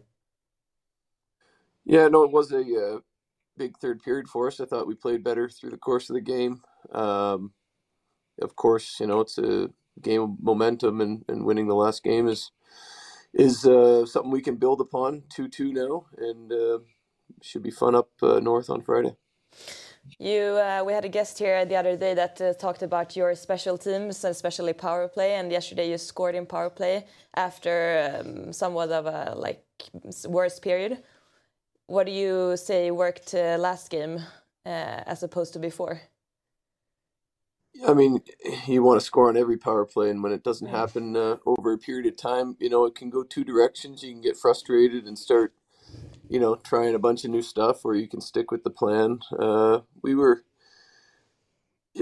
Yeah, no, it was a uh, big third period for us. I thought we played better through the course of the game. Um, of course, you know it's a game of momentum, and, and winning the last game is is uh, something we can build upon. Two two now, and uh, should be fun up uh, north on Friday. You, uh, we had a guest here the other day that uh, talked about your special teams, especially power play. And yesterday you scored in power play after um, somewhat of a like worst period. What do you say worked uh, last game as opposed to before? I mean, you want to score on every power play, and when it doesn't happen uh, over a period of time, you know, it can go two directions. You can get frustrated and start, you know, trying a bunch of new stuff, or you can stick with the plan. Uh, we were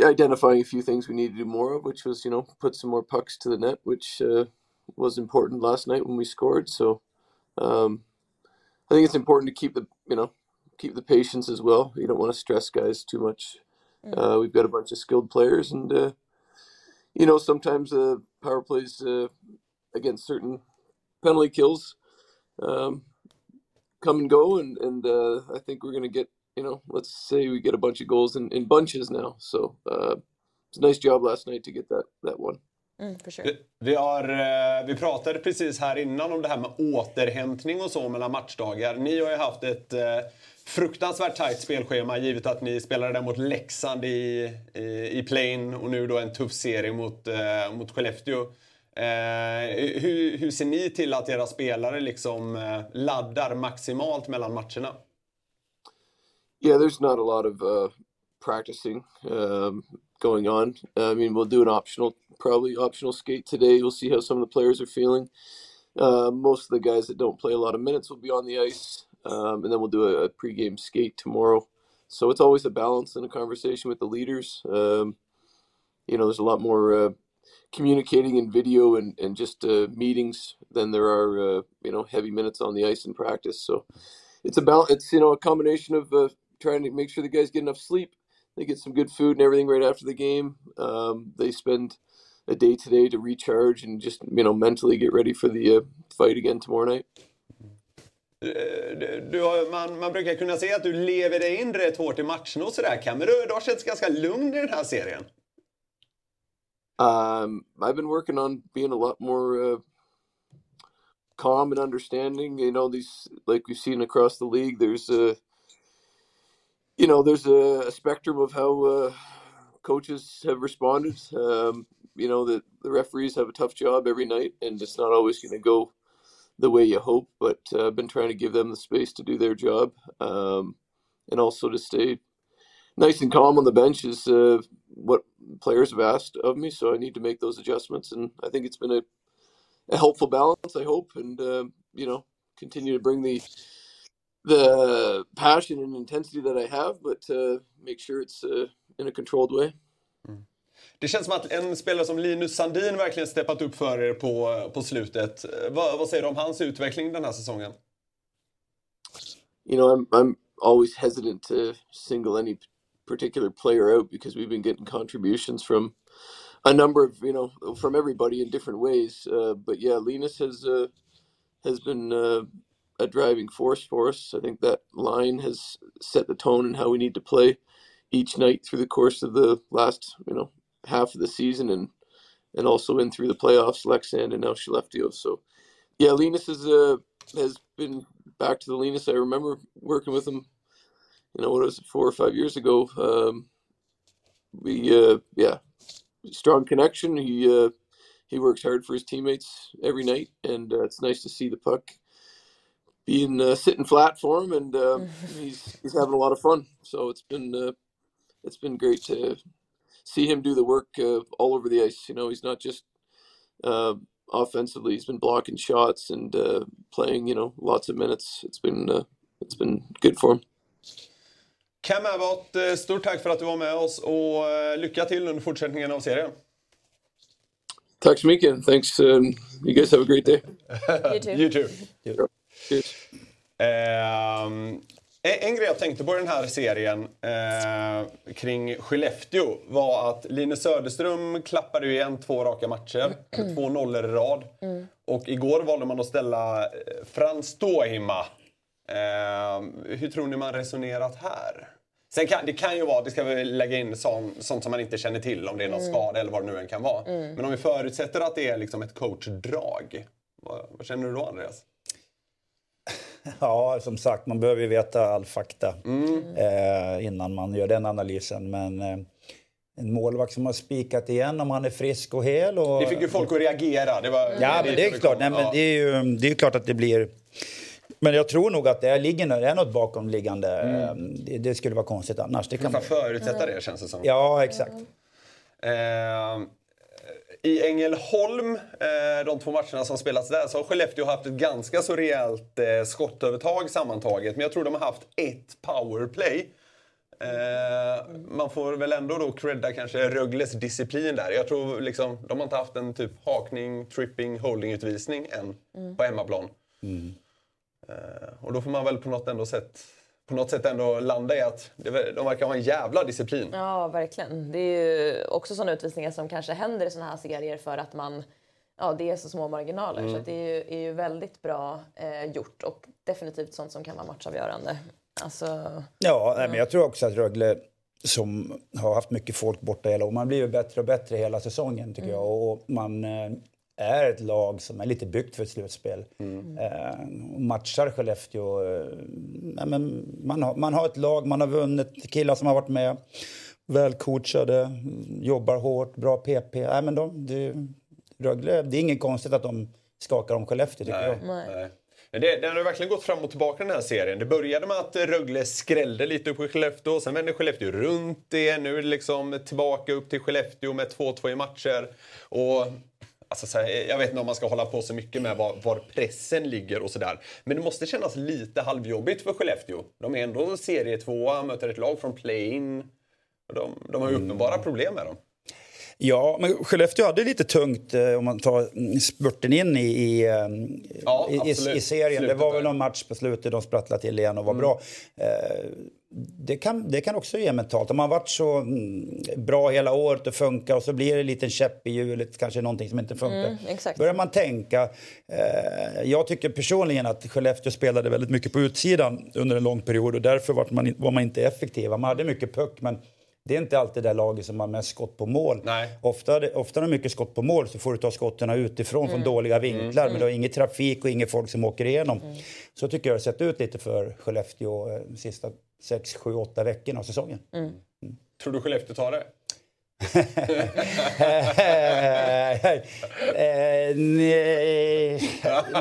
identifying a few things we need to do more of, which was, you know, put some more pucks to the net, which uh, was important last night when we scored. So, um, I think it's important to keep the, you know, keep the patience as well. You don't want to stress guys too much Mm. Uh, we've got a bunch of skilled players, and uh, you know sometimes the power plays uh, against certain penalty kills um, come and go, and and uh, I think we're going to get you know let's say we get a bunch of goals in, in bunches now. So uh, it's a nice job last night to get that that one. Mm, sure. vi, vi, har, vi pratade precis här innan om det här med återhämtning och så mellan matchdagar. Ni har ju haft ett fruktansvärt tajt spelschema givet att ni spelade där mot Leksand i, i, i Plain och nu då en tuff serie mot, eh, mot Skellefteå. Eh, hur, hur ser ni till att era spelare liksom eh, laddar maximalt mellan matcherna? Yeah, there's not a lot of uh, practicing um, going on. I mean, we'll do an optional, probably optional skate today. We'll see how some of the players are feeling. Uh, most of the guys that don't play a lot of minutes will be on the ice um, and then we'll do a, a pregame skate tomorrow. So it's always a balance and a conversation with the leaders. Um, you know, there's a lot more uh, communicating in video and, and just uh, meetings than there are, uh, you know, heavy minutes on the ice in practice. So it's about it's you know a combination of uh, trying to make sure the guys get enough sleep, they get some good food and everything right after the game. Um, they spend a day today to recharge and just you know mentally get ready for the uh, fight again tomorrow night. Eh, du har, man, man brukar kunna se att du lever dig in rätt hårt i matcherna och sådär. Kan men du, du har känts ganska lugn i den här serien. Um, I've been working on being a lot more uh, calm and understanding. You know, these like we've seen across the league. There's a, you know, there's a, a spectrum of how uh, coaches have responded. Um, you know the referees have a tough job every night, and it's not always going to go the way you hope, but uh, I've been trying to give them the space to do their job um, and also to stay nice and calm on the bench is uh, what players have asked of me, so I need to make those adjustments. And I think it's been a, a helpful balance, I hope, and uh, you know, continue to bring the the passion and intensity that I have, but uh, make sure it's uh, in a controlled way. Det känns som att en spelare som Linus Sandin verkligen steppat upp för er på, på slutet. Vad, vad säger du om hans utveckling den här säsongen? You know, I'm I'm always hesitant to single any particular player out because we've been getting contributions from a number of you know from everybody in different ways. Uh, but yeah, Linus has uh, has been uh, a driving force for us. I think that line has set the tone and how we need to play each night through the course of the last you know half of the season and and also in through the playoffs, Lexand and now Skellefteå. So yeah, Linus is uh, has been back to the Linus I remember working with him you know, what was it, four or five years ago. Um, we, uh, yeah, strong connection. He uh, he works hard for his teammates every night, and uh, it's nice to see the puck being uh, sitting flat for him, and uh, he's he's having a lot of fun. So it's been uh, it's been great to see him do the work uh, all over the ice. You know, he's not just uh, offensively; he's been blocking shots and uh, playing. You know, lots of minutes. It's been uh, it's been good for him. Cam Abbott, stort tack för att du var med oss och lycka till under fortsättningen av serien. Tack så mycket. Thanks. Um, you guys have a great day. You too. You too. Cheers. Ehm, en, en grej jag tänkte på i den här serien eh, kring Skellefteå var att Linus Söderström klappade ju igen två raka matcher. Två nollor i rad. Och igår valde man att ställa eh, Frans Stohima. Ehm, hur tror ni man resonerat här? Sen kan, det kan ju vara, det ska vi lägga in sånt, sånt som man inte känner till, om det är någon skada eller vad det nu än kan vara. Men om vi förutsätter att det är liksom ett coachdrag, vad, vad känner du då Andreas? Ja, som sagt, man behöver ju veta all fakta eh, innan man gör den analysen. Men eh, en målvakt som har spikat igen om han är frisk och hel. Och, Det fick ju folk att reagera. Det var, Ja, men det är klart. Nej, men det, är ju, det är klart att det blir... Men jag tror nog att det är, ligger, det är något bakomliggande. Eh, Det, det skulle vara konstigt annars. Det kan, Man förutsätta det känns det som. ja, exakt. Eh, I Ängelholm, eh, de två matcherna som spelats där, så har Skellefteå haft ett ganska så rejält eh, skottövertag sammantaget. Men jag tror de har haft ett powerplay. Eh, man får väl ändå då credda kanske Rögles disciplin där. Jag tror liksom, de har inte haft en typ hakning, tripping, holding-utvisning än på hemmaplan. Eh, och då får man väl på något, ändå sätt, på något sätt ändå landa i att det, de verkar ha en jävla disciplin. Ja, verkligen. Det är ju också sådana utvisningar som kanske händer i sådana här serier för att man Ja, det är så små marginaler. Så att det är ju, är ju väldigt bra eh, gjort och definitivt sånt som kan vara matchavgörande. Alltså, Ja, nej, men jag tror också att Rögle som har haft mycket folk borta hela året, man blir ju bättre och bättre hela säsongen tycker jag. Och man eh, är ett lag som är lite byggt för ett slutspel. Eh, och matchar Skellefteå. Eh, nej, men man, har, man har ett lag, man har vunnit, killar som har varit med, välcoachade, jobbar hårt, bra PP. Nej, men de, det, Rögle, det är inget konstigt att de skakar om Skellefteå tycker jag. Nej. Det, den har verkligen gått fram och tillbaka den här serien. Det började med att Rögle skrällde lite upp i Skellefteå. Sen vände Skellefteå runt det. Nu är det liksom tillbaka upp till Skellefteå med 2-2 i matcher. Och, alltså, så här, jag vet inte om man ska hålla på så mycket med var, var pressen ligger och sådär. Men det måste kännas lite halvjobbigt för Skellefteå. De är ändå serie 2 möter ett lag från play-in. De, de har ju uppenbara problem med dem. Ja, men Skellefteå hade lite tungt eh, om man tar mm, spurten in i, i, eh, Ja, i, i, serien. det Slutet var väl någon match på slutet de sprattlade till igen och var bra. Det, kan, det kan också ge mentalt. Om man har varit så mm, bra hela året och funkar och så blir det en liten käpp i hjulet, kanske någonting som inte funkar. Mm. Börjar man tänka. Eh, jag tycker personligen att Skellefteå spelade väldigt mycket på utsidan under en lång period och därför var man, var man inte effektiva. Man hade mycket puck men det är inte alltid det laget som har mest skott på mål. Nej. Ofta, ofta när det är mycket skott på mål så får du ta skotten utifrån från dåliga vinklar. Men du har ingen trafik och inget folk som åker igenom. Så tycker jag det har sett ut lite för Skellefteå eh, sista 6, 7, 8 veckorna av säsongen. Tror du Skellefteå tar det? Eh, nej,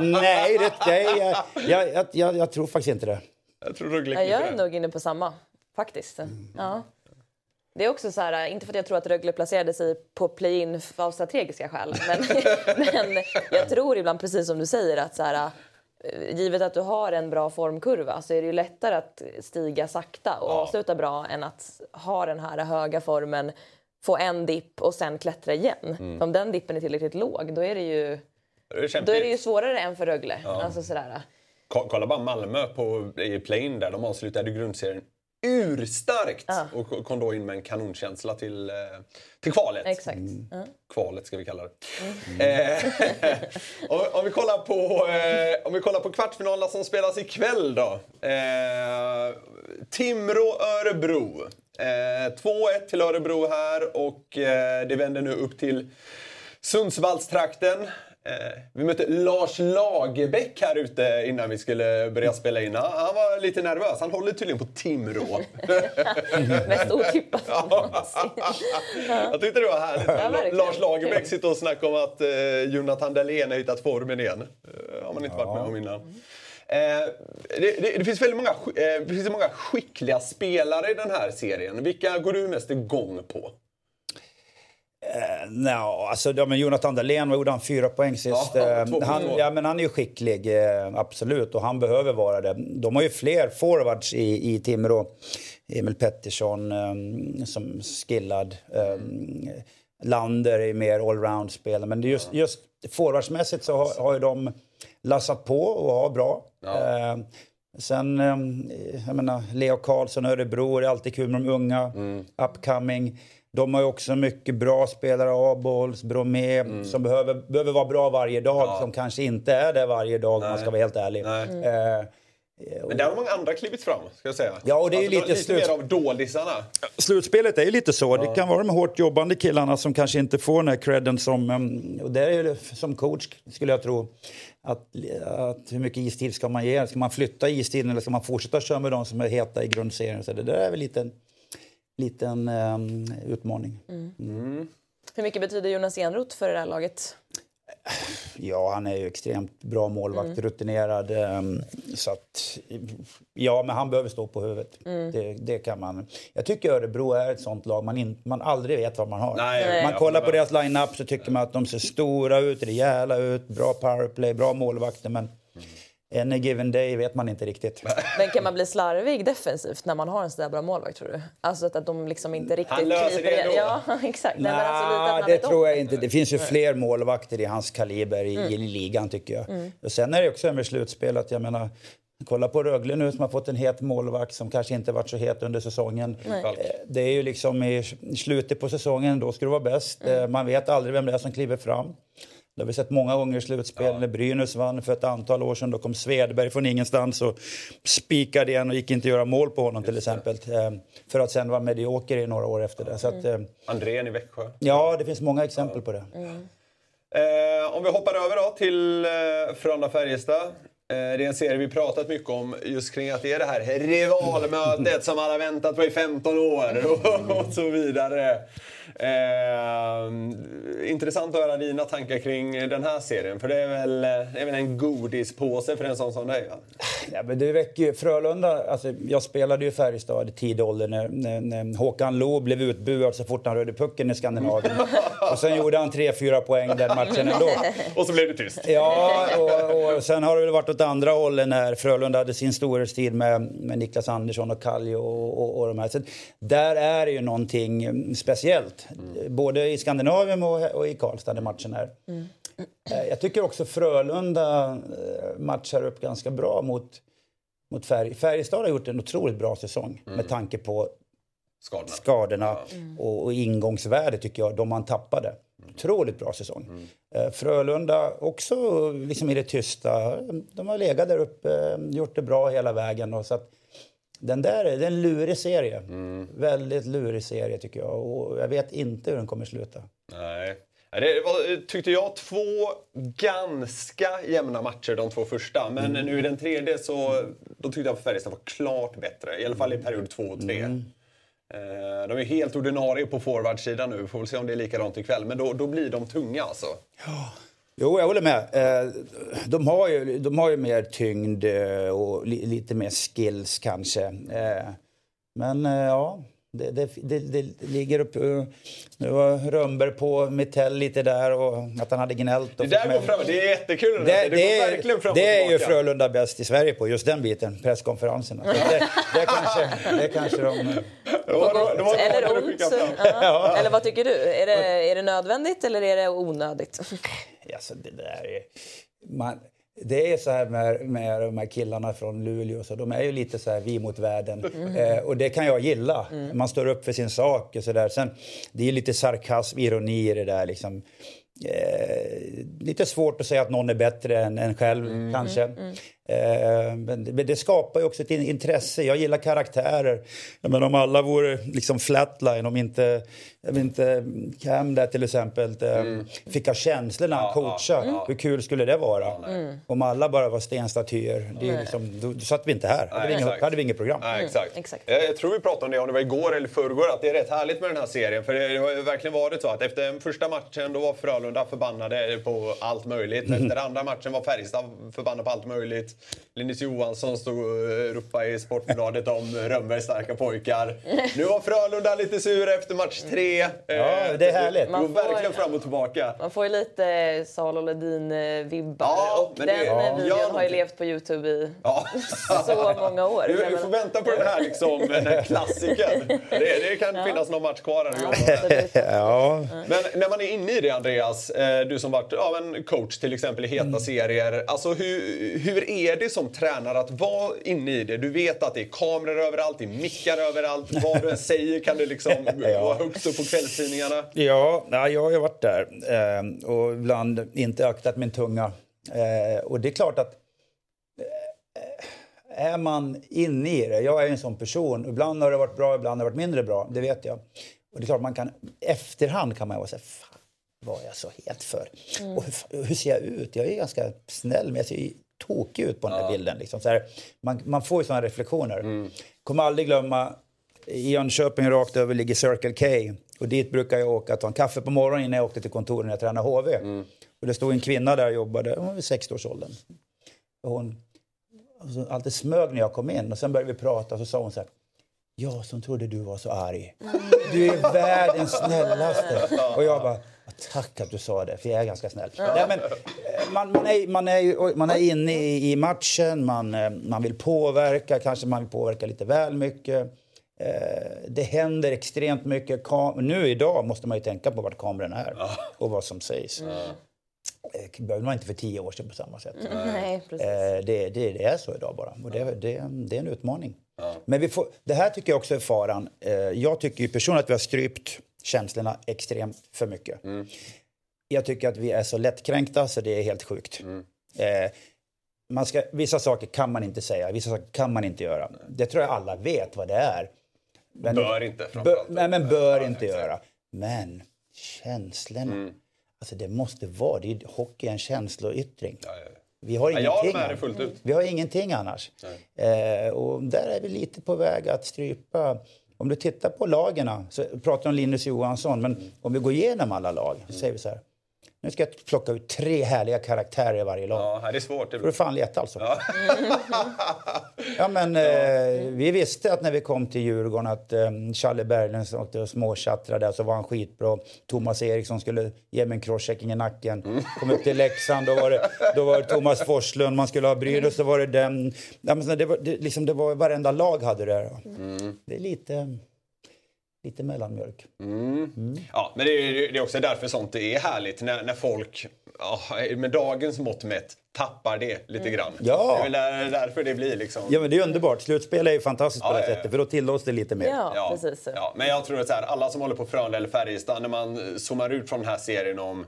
nej, det, jag, jag, jag, jag, tror faktiskt inte det. Jag tror Rögle ja, jag är nog inne på samma, faktiskt. Ja. Det är också så här, inte för att jag tror att Rögle placerade sig på play-in av strategiska skäl, men, men jag tror ibland precis som du säger att så här, givet att du har en bra formkurva så är det ju lättare att stiga sakta och avsluta bra än att ha den här höga formen, få en dipp och sen klättra igen. Mm. Om den dippen är tillräckligt låg då är det ju, Det är då är det ju svårare än för Rögle. Alltså sådär. Ko- Kolla bara Malmö på, i play där. De avslutade grundserien urstarkt Ja. och ko- kom då in med en kanonkänsla till, eh, till kvalet. Exakt. Ja. Kvalet ska vi kalla det. Eh, om, om, vi kollar på, eh, om vi kollar på kvartsfinalerna som spelas ikväll då. Eh, Timrå-Örebro. Eh, 2-1 till Örebro här och eh, det vänder nu upp till Sundsvallstrakten. Eh, vi mötte Lars Lagerbäck här ute innan vi skulle börja spela in. Han han var lite nervös. Han håller tydligen på Timrå. Mest otippat någonsin. Jag tyckte det var härligt. Ja. Lars Lagerbäck sitter och snackar om att eh, Jonathan Dahlén har hittat formen igen. Eh, har man inte varit med om innan. Eh, det, det, det finns väldigt många, eh, det finns många skickliga spelare i den här serien. Vilka går du mest igång på? Nå, alltså, ja, men Jonathan Dahlén, vad gjorde han? Fyra poäng sist. Ja, Eh, han, ja, men han är ju skicklig, eh, absolut. Och han behöver vara det. De har ju fler forwards i, i Timrå. Emil Pettersson eh, som skillad. Eh, Lander är mer allround-spelare. Men just, just forwardsmässigt så har, har ju de lassat på och har bra. Eh, Sen, eh, jag menar, Leo Karlsson, Örebro, det är alltid kul med de unga. Upcoming. De har ju också mycket bra spelare, Abols, Bromé, som behöver, behöver vara bra varje dag. Som kanske inte är det varje dag om man ska vara helt ärlig. Nej. Eh, Men där har många andra klivit fram, ska jag säga. Ja, och det är Alltså, lite lite slut- mer av dålisarna. Slutspelet är ju lite så. Det kan vara de hårt jobbande killarna som kanske inte får den här credden som... em, Och det är ju som coach skulle jag tro. Att, att hur mycket istid ska man ge? Ska man flytta istiden eller ska man fortsätta köra med de som är heta i grundserien? Så det där är väl lite en liten em, utmaning. Hur mycket betyder Jonas Enroth för det här laget? Ja, han är ju extremt bra målvakt, rutinerad. em, Så att, ja, men han behöver stå på huvudet. Det, det kan man. Jag tycker Örebro är ett sånt lag man, in, man aldrig vet vad man har. Nej, Man kollar på deras line-up så tycker man att de ser stora ut, rejäla ut, bra powerplay, bra målvakter. Men any given day vet man inte riktigt. Men kan man bli slarvig defensivt när man har en sådär bra målvakt tror du? Alltså att, att de liksom inte riktigt Han löser det ändå. Ja, exakt. Nej, alltså att Nej, man det tror jag inte. Det finns ju fler målvakter i hans kaliber i, i ligan tycker jag. Och sen är det också med slutspel att jag menar Kolla på Rögle nu som har fått en het målvakt som kanske inte varit så het under säsongen. Eh, Det är ju liksom i slutet på säsongen, då ska du vara bäst. Eh, Man vet aldrig vem det är som kliver fram. Det har vi sett många gånger i slutspel. När Brynäs vann för ett antal år sedan, då kom Svedberg från ingenstans och spikade igen och gick inte att göra mål på honom till exempel. Eh, För att sen vara medioker i några år efter det. Så att, eh, Andrén i Växjö. ja, det finns många exempel på det. Eh, om vi hoppar över då till eh, Frölunda-Färjestad. Eh, det är en serie vi pratat mycket om just kring att det är det här rivalmötet som alla väntat på i 15 år och så vidare. Eh, intressant att höra dina tankar kring den här serien. För det är väl, det är väl en godispåse för en sån som dig? Va? Ja, men det väcker ju Frölunda. Alltså, jag spelade ju Färjestad i tidig ålder när, när, när Håkan Loob blev utbuad så fort han rörde pucken i Skandinavien. och sen gjorde han 3-4 poäng den matchen ändå. Och så blev det tyst. Ja, och, och sen har det väl varit åt andra hållet när Frölunda hade sin storhetstid med, med Niklas Andersson och Kallio och, och, och de här. Så där är det ju någonting speciellt. Både i Skandinavien och, och i Karlstad där matchen är. Eh, Jag tycker också Frölunda eh, matchar upp ganska bra mot, mot Färj. Färjestad har gjort en otroligt bra säsong med tanke på Skadorna. skadorna och, och ingångsvärde tycker jag, de man tappade. Otroligt bra säsong. Eh, Frölunda också liksom i det tysta. De har legat där uppe, gjort det bra hela vägen. Och så att den där är, det är en lurig serie. Väldigt lurig serie tycker jag. Och jag vet inte hur den kommer sluta. Nej. Ja, Det var, tyckte jag, två ganska jämna matcher de två första. Men nu i den tredje så då tyckte jag att Färjestad var klart bättre. I alla fall i period två och tre. Eh, De är helt ordinarie på forwardsidan nu. Får väl se om det är likadant ikväll. Men då, då blir de tunga alltså. Jo, jag håller med. Eh, de har ju, de har ju mer tyngd eh, och li, lite mer skills kanske. Eh, men ja, det, det, det, det ligger upp... eh, Nu var Rönnberg på Mitell lite där och att han hade gnällt. Och Det där går fram, det är jättekul. det, det, det, går verkligen fram är, det är ju. Frölunda bäst i Sverige på, just den biten, presskonferenserna. Så det, det, kanske, det kanske de... Eller ont. Ja. Eller vad tycker du? Är det, är det nödvändigt eller är det onödigt? Alltså, det där är... Man, det är så här med, med de här killarna från Luleå, så de är ju lite så här vi mot världen. Eh, och det kan jag gilla. Man står upp för sin sak och så där. Sen, det är lite sarkasm, ironi i det där liksom. Eh, lite svårt att säga att någon är bättre än en själv kanske. Eh, men, det- skapar ju också ett in- intresse. Jag gillar karaktärer. Jag menar, om alla vore liksom flatline, om inte, inte Cam där till exempel eh, fick ha känslor när han coachar. Hur kul skulle det vara? Om alla bara var stenstatyer. Det är liksom, då, då satt vi inte här. Då hade, vi inget, hade vi inget program. Nej, exakt. exakt. Jag, jag tror vi pratade om det, om det var igår eller förrgår, att det är rätt härligt med den här serien. För det, har ju verkligen varit så att efter den första matchen då var Frölunda förbannade på allt möjligt. Mm. Efter andra matchen var Färjestad förbannade på allt möjligt. Linus Johansson stod och ropade i Sportbladet om Rönnbergs starka pojkar. Nu var Frölunda lite sur efter match tre. Ja, det är härligt. Det går Man får- verkligen fram och tillbaka. Man får ju lite Salo Ledin-vibbar. Ja, och men den det- eh, ja, videon gör har ju levt på Youtube i Ja. så många år. Du, vi får vänta på den här, liksom, den här klassikern. Det, det kan finnas någon match kvar här. Ja, Men när man är inne i det Andreas, eh, du som varit ja, en coach till exempel i heta serier. Alltså hur, hur är det som tränare att vara inne i det? Du vet att det är kameror överallt, det är mickar överallt. Vad du än säger kan du liksom vara högst upp på kvällstidningarna. Ja, jag har ju varit där eh, och ibland inte aktat min tunga. Eh, och det är klart att eh, är man inne i det, jag är en sån person, ibland har det varit bra, ibland har det varit mindre bra, det vet jag. Och det är klart man kan, efterhand kan man vara så här, är jag så het för? Och hur, hur ser jag ut? Jag är ganska snäll men jag ser tokig ut på den här bilden. Liksom. Så här, man, man får ju sådana reflektioner. Kommer aldrig glömma i Jönköping rakt över ligger Circle K. Och dit brukar jag åka ta en kaffe på morgonen innan jag åkte till kontoret när jag tränade HV. Och det stod en kvinna där och jobbade, hon var vid 60-årsåldern. Och hon alltså, alltid smög när jag kom in och sen började vi prata och så sa hon så här. Jag som trodde du var så arg. Du är världens snällaste. Och jag bara, tack att du sa det, för jag är ganska snäll. Nej, men, eh, man, man, är, man, är, man är inne i, i matchen, man, eh, man vill påverka, kanske man vill påverka lite väl mycket. Eh, Det händer extremt mycket. Nu idag måste man ju tänka på vart kameran är och vad som sägs. Det behövde man inte för tio år sedan på samma sätt. Nej, precis. Eh, det, det, det är så idag bara. Och det, det, det är en utmaning. Men vi får, det här tycker jag också är faran. Jag tycker ju personligen att vi har strypt känslorna extremt för mycket. Jag tycker att vi är så lättkränkta så det är helt sjukt. Eh, man ska, vissa saker kan man inte säga, vissa saker kan man inte göra. Det tror jag alla vet vad det är. Men, Bör inte bör, nej, men bör Ja, inte exakt. göra. Men känslorna. Alltså det måste vara, det är, hockey är en känsloyttring. Vi har Ja, ingenting. annars. fullt ut. Vi har ingenting annars. Eh, och där är vi lite på väg att strypa. Om du tittar på lagen, så pratar om Linus Johansson, men om vi går igenom alla lag så säger vi så här. Nu ska jag plocka ut tre härliga karaktärer i varje lag. Ja, det är svårt. Får du fan leta alltså. Ja. men eh, vi visste att när vi kom till Djurgården att eh, Challe Berglund åkte och småtjattrade, så var han skitbra. Thomas Eriksson skulle ge mig en crosschecking i nacken. Kom upp till Leksand, då var det, då var det Thomas Forslund, man skulle ha Brynäs, så var det den. Ja, men det, var, det, liksom, det var varenda lag hade det. Det är lite, lite mellanmjölk. Ja, men det är, det är också därför sånt är härligt. När, när folk, ja, med dagens mått mätt, tappar det lite grann. Ja. Det är väl där- därför det blir liksom... Ja men det är underbart, slutspel är ju fantastiskt på Ja, det ja, ja. sättet, för då tillåts det lite mer. Ja, precis. Ja, men jag tror att så här, alla som håller på Frölunda eller Färjestad, när man zoomar ut från den här serien om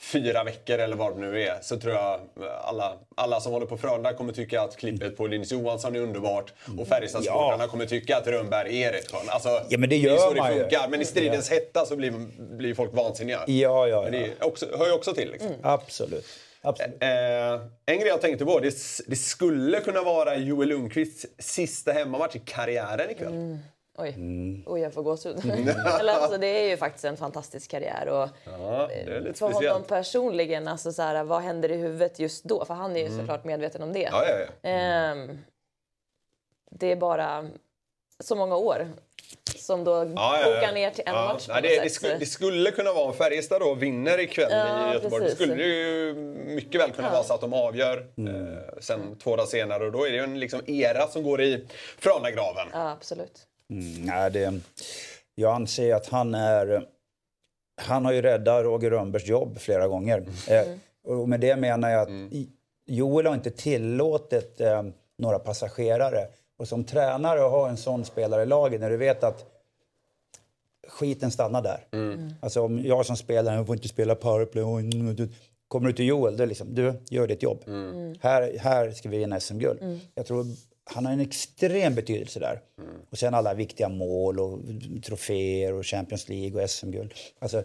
fyra veckor eller vad det nu är, så tror jag alla, alla som håller på Frölunda kommer tycka att klippet på Linus Johansson är underbart och Färjestadssportrarna Ja. kommer tycka att Rönnberg är rätt skön. Alltså, Ja, men det är gör det man ju. Men i stridens hetta så blir, blir folk vansinniga. Ja, ja, Men ja. det är också, hör ju också till. Liksom. Absolut. Absolut. Eh, en grej jag tänkte på, det, det skulle kunna vara Joel Lundqvists sista hemmamatch i karriären ikväll. Oj, Mm. Oj jag får gåshud. Eller alltså, det är ju faktiskt en fantastisk karriär. Och Ja, det är lite för honom personligen, alltså, så här, vad händer i huvudet just då? För han är ju såklart medveten om det. Ja, ja, ja. Ehm, det är bara... så många år. Som då kokar ner till en Ja, match något det, det, skulle, det skulle kunna vara om Färjestad då vinner ikväll Ja, i Göteborg. precis. Det skulle ju mycket väl kunna vara så att de avgör Mm. eh, sen två dagar senare. Och då är det ju en liksom era som går i Frölundagraven. Ja, absolut. Mm, nej, det, jag anser att han är... Han har ju räddat Roger Rönnbergs jobb flera gånger. Eh, och med det menar jag att i- Joel har inte tillåtit eh, några passagerare. Och som tränare att ha en sån spelare i laget när du vet att skiten stannar där. Alltså om jag som spelare, jag får inte spela powerplay. mm, Kommer du till Joel, då liksom, du gör ditt jobb. Här, här ska vi vinna SM-guld. Jag tror han har en extrem betydelse där. Och sen alla viktiga mål och troféer och Champions League och SM-guld. Alltså,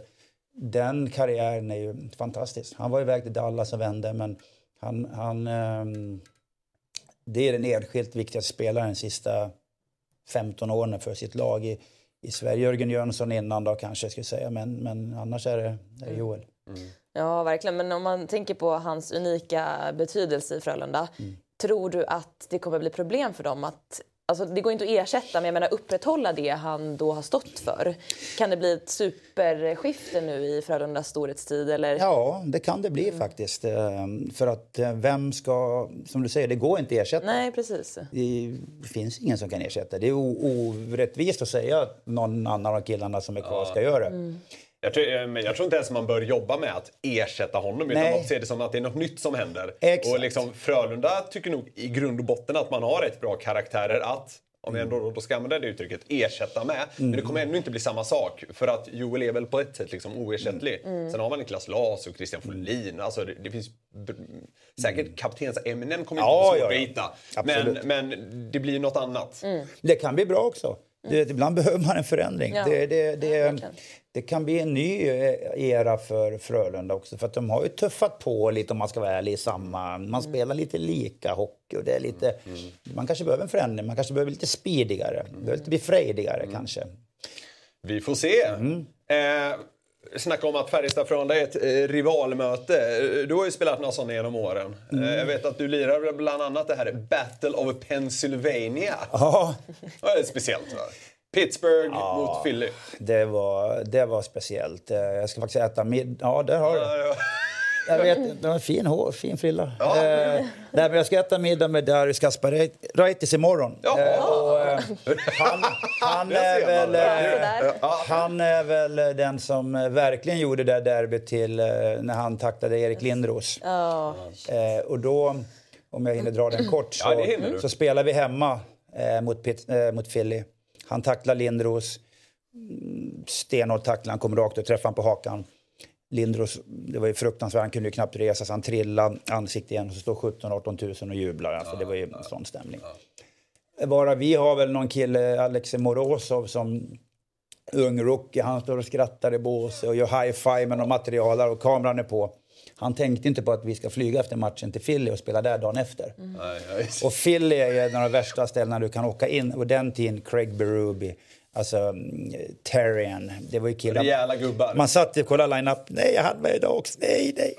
den karriären är ju fantastisk. Han var iväg till Dallas och vände, men han, han, ehm, det är den enskilt viktigaste spelaren de sista 15 åren för sitt lag i, i Sverige. Jörgen Jönsson innan då kanske jag skulle säga, men, men annars är det, det är Joel. Ja, verkligen. Men om man tänker på hans unika betydelse i Frölunda. Mm. Tror du att det kommer bli problem för dem att Alltså, det går inte att ersätta, men jag menar upprätthålla det han då har stått för. Kan det bli ett superskifte nu i Frölundas storhetstid? Eller? Ja, det kan det bli faktiskt. Ehm, För att eh, vem ska, som du säger, det går inte att ersätta. Nej, precis. Det finns ingen som kan ersätta. Det är orättvist att säga att någon annan av killarna som är kvar ska göra det. Jag tror, eh, jag tror inte ens man bör jobba med att ersätta honom utan Nej. man ser det som att det är något nytt som händer. Exakt. Och liksom Frölunda tycker nog i grund och botten att man har rätt bra karaktärer att om jag ändå då ska använda det uttrycket, ersätta med. Men det kommer ändå inte bli samma sak. För att Joel är väl på ett sätt liksom oersättlig. Sen har man Niklas Las och Christian Folin. Alltså det, det finns säkert kaptensämnen kommer inte Ja, ja, att ja. hitta. Men, men det blir något annat. Det kan bli bra också. Det, ibland behöver man en förändring. Ja. Det, det, det. Det kan bli en ny eh, era för Frölunda också. För de har ju tuffat på lite om man ska vara ärlig samma. Man spelar lite lika hockey och det är lite... Man kanske behöver en förändring. Man kanske behöver lite speedigare. Behöver lite bli frejdigare kanske. Vi får se. Eh, snacka om att Färjestad-Frölunda är ett eh, rivalmöte. Eh, Du har ju spelat några sådana genom åren. Eh, jag vet att du lirar bland annat det här Battle of Pennsylvania. Ja, Det lite speciellt va? Pittsburgh mot Philly. det var, det var speciellt. Eh, Jag ska faktiskt äta middag. Ja, där har du. Ja, ja. Jag vet det var fin hår, fin frilla. Eh, nej, men jag ska äta middag med Darius Kasparaitis imorgon. Eh, och, eh, han, han, är väl, man. eh, Sådär. han är väl den som verkligen gjorde det där derbyt till när han taktade Erik Lindros. Ja. Eh, och då, om jag hinner dra den kort, så, Ja, så spelar vi hemma eh, mot, eh, mot Philly. Han tacklar Lindros. Mm, Stenhårt tacklar, han kom rakt och träffade han på hakan. Lindros, det var ju fruktansvärt, han kunde ju knappt resa sig. Han trillade ansikte igen och så står 17-18 000 och jublar. Alltså, det var ju en sån stämning. Bara vi har väl någon kille, Alex Morozov, som ung rookie. Han står och skrattar i båset och gör high-five med någon materialare och kameran är på. Han tänkte inte på att vi ska flyga efter matchen till Philly och spela där dagen efter. Just- Och Philly är ju en av de värsta ställena du kan åka in. Och den tiden, Craig Berube, alltså mm, Terrian. Det var ju killar. Rejäla gubbar. Man satt och kollade line-up. Nej, jag hade med idag också. Nej, nej.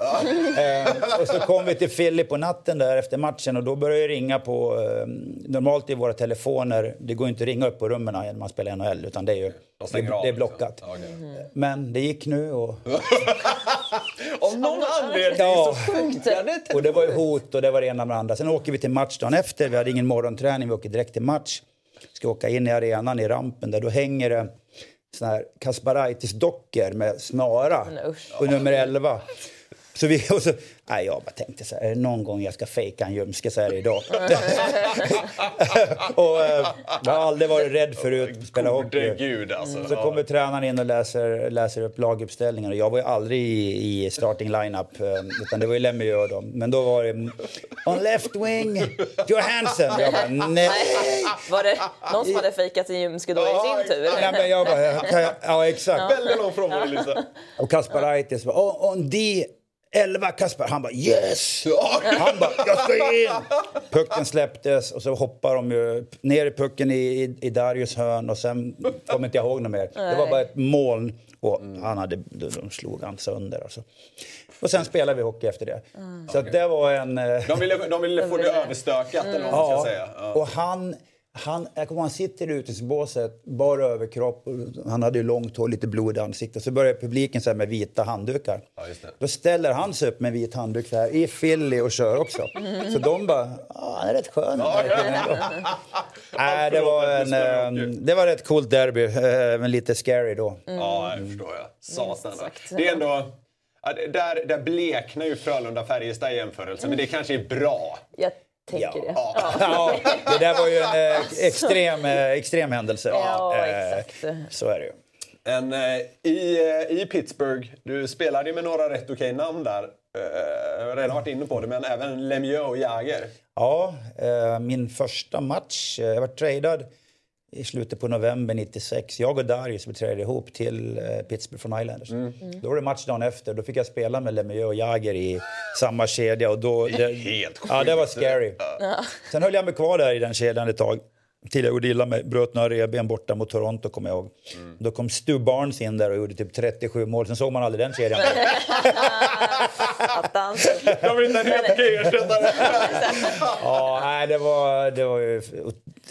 eh, och så kom vi till Philly på natten där efter matchen och då började det ringa på... Eh, normalt i våra telefoner, det går inte att ringa upp på rummen när man spelar NHL utan det är ju De det, av, det är liksom. blockat. Ja, okej. Men det gick nu och... Av någon anledning Ja. så funkar det. Och det var ju hot och det var det ena med det andra. Sen åker vi till match dagen efter. Vi hade ingen morgonträning, vi åker direkt till match. Ska åka in i arenan i rampen där då hänger det såna här Kasparaitis-dockor med snara. Och nummer 11. Så vi, och så, nej, jag bara tänkte så här, är det någon gång jag ska fejka en ljumske så är det idag. och, eh, jag har aldrig varit rädd förut att spela hockey. gud alltså. Så kommer tränaren in och läser, läser upp laguppställningar. Och jag var ju aldrig i, i starting lineup, eh, utan det var ju Lemieux och dem. Men då var det on left wing, Johansson. Jag bara, nej. Var det någon som hade fejkat sin ljumske då i sin tur? nej men jag bara, ja exakt. Väldigt lång frånvaro Lisa. Och Kasparaitis bara, oh, on D. 11 Kaspar, han bara yes! Han bara, jag ska in! Pucken släpptes och så hoppar de ju ner i pucken i, i, i Darius hörn och sen kommer inte jag ihåg något mer. Det var bara ett moln och han hade, de slog han sönder. Alltså. Och sen spelade vi hockey efter det. Så att det var en... eh, De ville, de ville få det överstökat eller vad man ska Ja, säga. Ja. och han, Han, jag kommer han sitter ute i båset, bara överkropp. Han hade ju långt hår, lite blod i ansiktet. Så börjar publiken så här med vita handdukar. Ja, just det. Då ställer han sig upp med en vit handduk så här, i Philly och kör också. Så de bara, ah, han är rätt skön den där killen ändå." Nej, det var, en, eh, det var ett coolt derby, eh, men lite scary då. Ja, det förstår jag. Satan. sagt. Det är ändå... Ja, där, där bleknar ju Frölunda-Färjestad i jämförelse, men det kanske är bra. Jag tänker det. Ja. Ja, det där var ju en eh, extrem, eh, extrem händelse. Ja, Eh, exakt. Så är det ju. En, eh, i, eh, I Pittsburgh, du spelade ju med några rätt okej namn där. Eh, jag har redan varit inne på det, men även Lemieux och Jäger. Ja, eh, min första match. eh, Jag var tradad i slutet på november 96. Jag och Darius vi tradade ihop till eh, Pittsburgh från Islanders. Då var det match dagen efter. Då fick jag spela med Lemieux och Jagger i samma kedja. Och då, det, Helt sjukt. Ja, det var scary. Sen höll jag mig kvar där i den kedjan ett tag. Till jag gjorde illa mig. Bröt några revben borta mot Toronto kommer jag ihåg. Då kom Stu Barnes in där och gjorde typ 37 mål. Sen såg man aldrig den kedjan. Attans. Jag vill inte en helt okej ersättare. ja, nej, det var, det var ju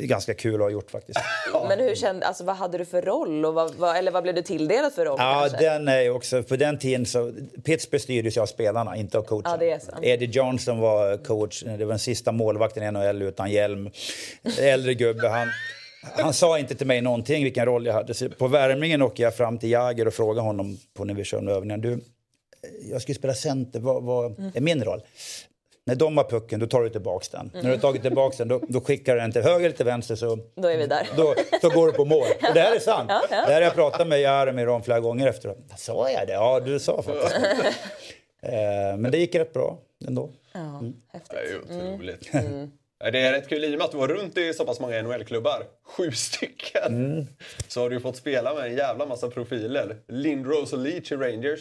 ganska kul att ha gjort faktiskt. Men hur kände, alltså, vad hade du för roll? Och vad, vad, eller vad blev du tilldelad för roll? Ja, kanske? den är också... På den tiden så... Pittsburgh styrdes av spelarna, inte av coachen. Ja, det är så. Eddie Johnson var coach. Det var den sista målvakten i NHL utan hjälm. Äldre gubbe. Han, han sa inte till mig någonting vilken roll jag hade. Så på värmningen åker jag fram till Jagger och frågar honom på när vi kör övningen. Du, jag ju spela center. Vad, vad är min roll? När de har pucken, då tar du tillbaks den. När du har tagit tillbaks den, då, då skickar du den till höger eller till vänster så Då är vi där. då, då går du på mål. Och det här är sant. Det här har jag pratat med Jaromir om flera gånger efteråt. Sa jag det? Ja, du sa faktiskt. Eh, Men det gick rätt bra ändå. Ja, häftigt. Det är ju otroligt. Ja, Det är rätt kul i och med att du var runt i så pass många NHL-klubbar. Sju stycken. Så har du fått spela med en jävla massa profiler. Lindros och Leach i Rangers.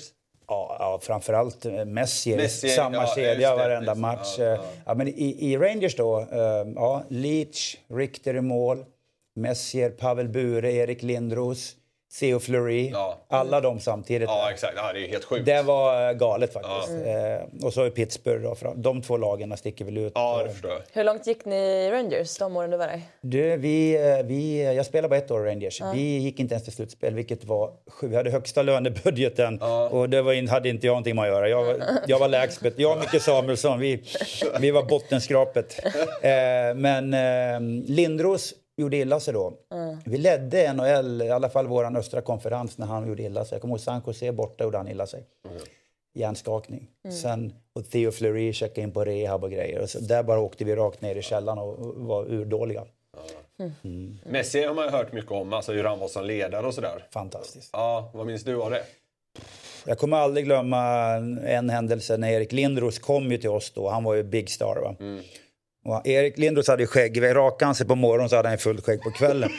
Ja, ja framförallt eh, Messi, Messi, samma ja, kedja varenda det. match. Ja, Ja, ja. men i, I Rangers då, eh, ja, Leach, Richter i mål, Messier, Pavel Bure, Erik Lindros, Theo Fleury. Ja. Alla de samtidigt. Ja, exakt. Ja, det är helt sjukt. Det var eh, galet faktiskt. Eh, och så är Pittsburgh då, de två lagen sticker väl ut. Ja, Eh, det förstår jag. Hur långt gick ni i Rangers de åren du var där? Du, vi, eh, vi, jag spelade bara ett år i Rangers. Vi gick inte ens till slutspel, vilket var sju. Vi hade högsta lönebudgeten och det var in, hade inte jag någonting med att göra. Jag, var- jag var lägst. Jag och Micke Samuelsson, vi, vi var bottenskrapet. Eh, men eh, Lindros gjorde illa sig då. Vi ledde NHL, i alla fall vår östra konferens, när han gjorde illa sig. Jag kommer ihåg San Jose borta gjorde han illa sig. Hjärnskakning. Sen, och Theo Fleury checkade in på rehab och grejer. Och så, där bara åkte vi rakt ner i källaren och och var urdåliga. Messi har man ju hört mycket om, alltså hur han var som ledare och sådär. Fantastiskt. Ja, vad minns du av det? Jag kommer aldrig glömma en händelse när Erik Lindros kom ju till oss då. Han var ju big star. Va? Och Erik Lindros hade skägg. Rakade han sig på morgonen så hade han fullt skägg på kvällen.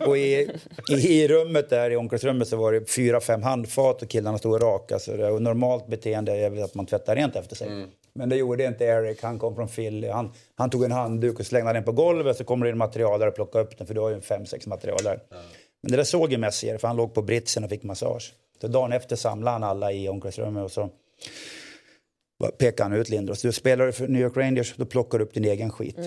och i, i, i rummet där, i omklädningsrummet, så var det fyra, fem handfat och killarna stod och rakade. Så det, och normalt beteende är väl att man tvättar rent efter sig. Men det gjorde inte Erik. Han kom från Philly. Han, han tog en handduk och slängde den på golvet. Så kommer det in material där och plockade upp den. För du har ju fem, sex material där. Men det där såg ju Messier, för han låg på britsen och fick massage. Så dagen efter samlade han alla i omklädningsrummet och så pekade han ut Lindros. Du spelar för New York Rangers, då plockar du upp din egen skit.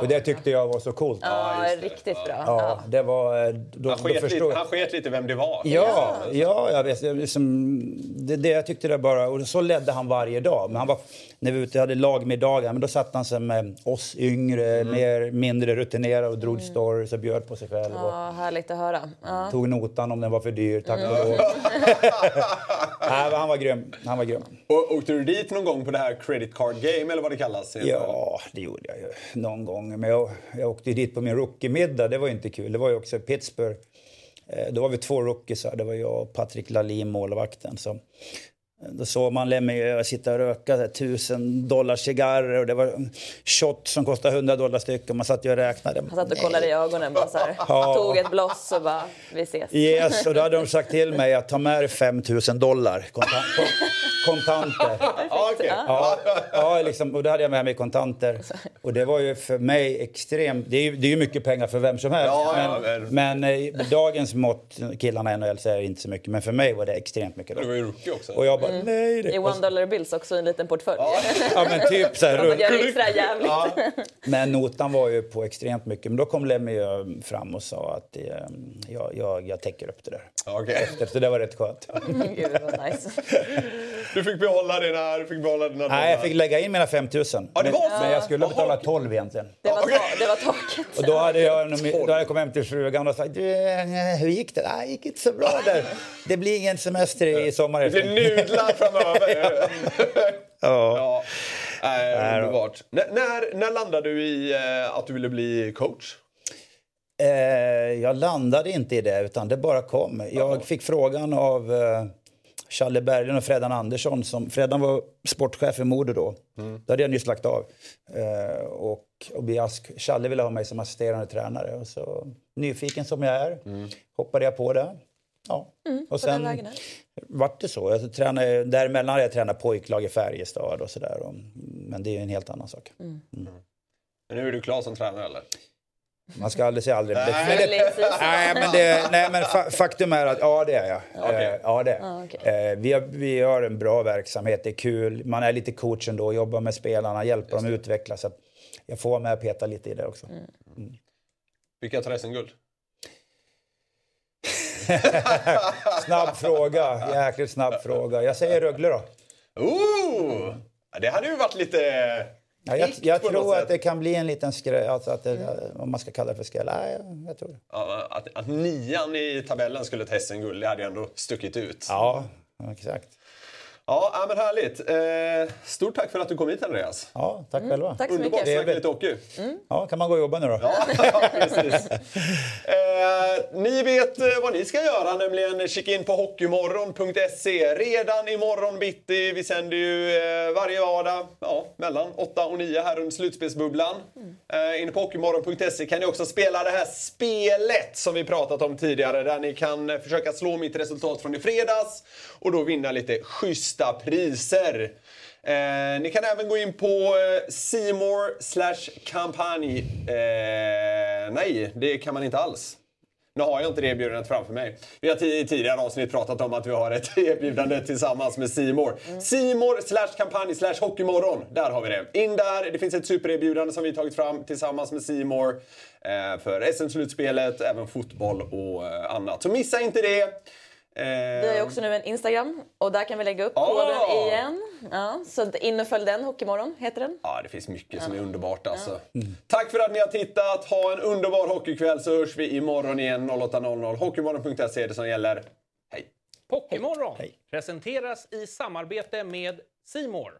Och det tyckte jag var så coolt. Ja, det. riktigt bra. Ja, Ja. det var... Då, Han sket, lite, han sket lite vem det var. Ja, ja jag vet. Liksom, det, det jag tyckte det bara... Och så ledde han varje dag. Men han var, när vi ute hade lagmiddagar, men då satt han sig med oss yngre, mer, mindre rutinerade och drog stories och bjöd på sig själv. Och Ja, härligt att höra. Ja. tog notan om den var för dyr, tack och lov. Nej, men han var grym. Han var grym. Och, åkte du dit någon gång igång på det här credit card game eller vad det kallas? Ja, det gjorde jag ju någon gång. Men jag, jag åkte dit på min rookie-middag. Det var ju inte kul. Det var ju också i Pittsburgh. Eh, då var vi två rookiesar. Det var jag och Patrik Lalin, målvakten. Så, då såg man Lemmy sitta och röka här, tusen dollar cigarrer och det var shot som kostade 100 dollar styck och man satt ju och räknade. Han satt och kollade i ögonen bara så här. Ja. Tog ett bloss och bara, vi ses. Yes, och då hade de sagt till mig att ta med dig 5 000 dollar kontan- kontanter. Ja, okej. Ja, ja liksom, och då hade jag med mig kontanter. Och det var ju för mig extremt... Det är ju, det är ju mycket pengar för vem som helst. Ja, ja, men, men- men eh, dagens mått, killarna i NHL, det inte så mycket. Men för mig var det extremt mycket. Du Då. var ju rookie också. Och jag bara, nej. Det. I One Dollar Bills också en liten portfölj. Ja, men typ så här, det rull- extra jävligt. Men notan var ju på extremt mycket. Men då kom Lemmy fram och sa att eh, jag, jag, jag täcker upp det där. Okej. Så det var rätt skönt. Gud vad nice. Du fick behålla dina, du fick behålla dina Nej, jag fick lägga in mina 5 000. Ja? Men jag skulle betala okej. 12 egentligen. Det var, ta, det var taket. Och då hade jag, då hade jag kommit hem till frugan och sagt eh, hur gick det? Nej, det gick inte så bra där. Det blir ingen semester i sommar. Det blir nudlar framöver. Ja. ja. Då. underbart. När, när landade du i eh, att du ville bli coach? Eh, jag landade inte i det, utan det bara kom. Jag fick frågan av eh, Challe Berglund och Fredan Andersson. Som, Fredan var sportchef i Modo då. Då hade jag nyss lagt av. Eh, och, och Biask, Challe ville ha mig som assisterande tränare. Och så, nyfiken som jag är hoppade jag på det. Ja. och den sen. vart det så. Jag tränade, däremellan hade jag tränat pojklag i Färjestad och sådär. Men det är ju en helt annan sak. Men nu är du klar som tränare eller? Man ska aldrig säga aldrig. Nej. Men det. Nej, men, det, nej, men fa faktum är att ja, det är jag. Okej. Eh, ja, det. jag. okej. eh, vi, har, vi har en bra verksamhet, det är kul. Man är lite coach ändå, jobbar med spelarna, hjälper dem att utvecklas. Så att jag får vara med och peta lite i det också. Vilka tar SM-guld? Snabb fråga, jäkligt snabb fråga. Jag säger Rögle då. Ooh! Det hade ju varit lite... Ja, jag jag tror sätt. att det kan bli en liten skräll, alltså att det, om man ska kalla det för skräll. Nej, jag tror det. Ja, att, att nian i tabellen skulle ta SM-guld, det hade ju ändå stuckit ut. Ja, exakt. Ja, men härligt. Eh, stort tack för att du kom hit Andreas. Ja, tack själva. Tack så Underbart att snacka lite hockey. Ja, kan man gå och jobba nu då? Ja, precis. Eh, ni vet eh, vad ni ska göra, nämligen kika in på hockeymorgon.se. Redan imorgon bitti, vi sänder ju eh, varje vardag ja, mellan 8 och 9 här under slutspelsbubblan. Eh, inne på hockeymorgon.se kan ni också spela det här spelet som vi pratat om tidigare, där ni kan eh, försöka slå mitt resultat från i fredags och då vinna lite schyssta priser. Eh, ni kan även gå in på eh, Seymour slash kampanj. Eh, nej, det kan man inte alls. Nu har jag inte det erbjudandet framför mig. Vi har i tidigare avsnitt pratat om att vi har ett erbjudande tillsammans med Simor. Simor slash kampanj slash hockeymorgon. Där har vi det. In där. Det finns ett supererbjudande som vi tagit fram tillsammans med Simor eh, för SM-slutspelet, även fotboll och eh, annat. Så missa inte det. Eh, Vi har ju också nu en Instagram och där kan vi lägga upp Ah! koden igen. Ja, så in och följ den, Hockeymorgon heter den. Ja, det finns mycket som är underbart alltså. Tack för att ni har tittat. Ha en underbar hockeykväll så hörs vi imorgon igen 08.00. Hockeymorgon.se är det som gäller. Hej! Pokémorgon presenteras i samarbete med Simor.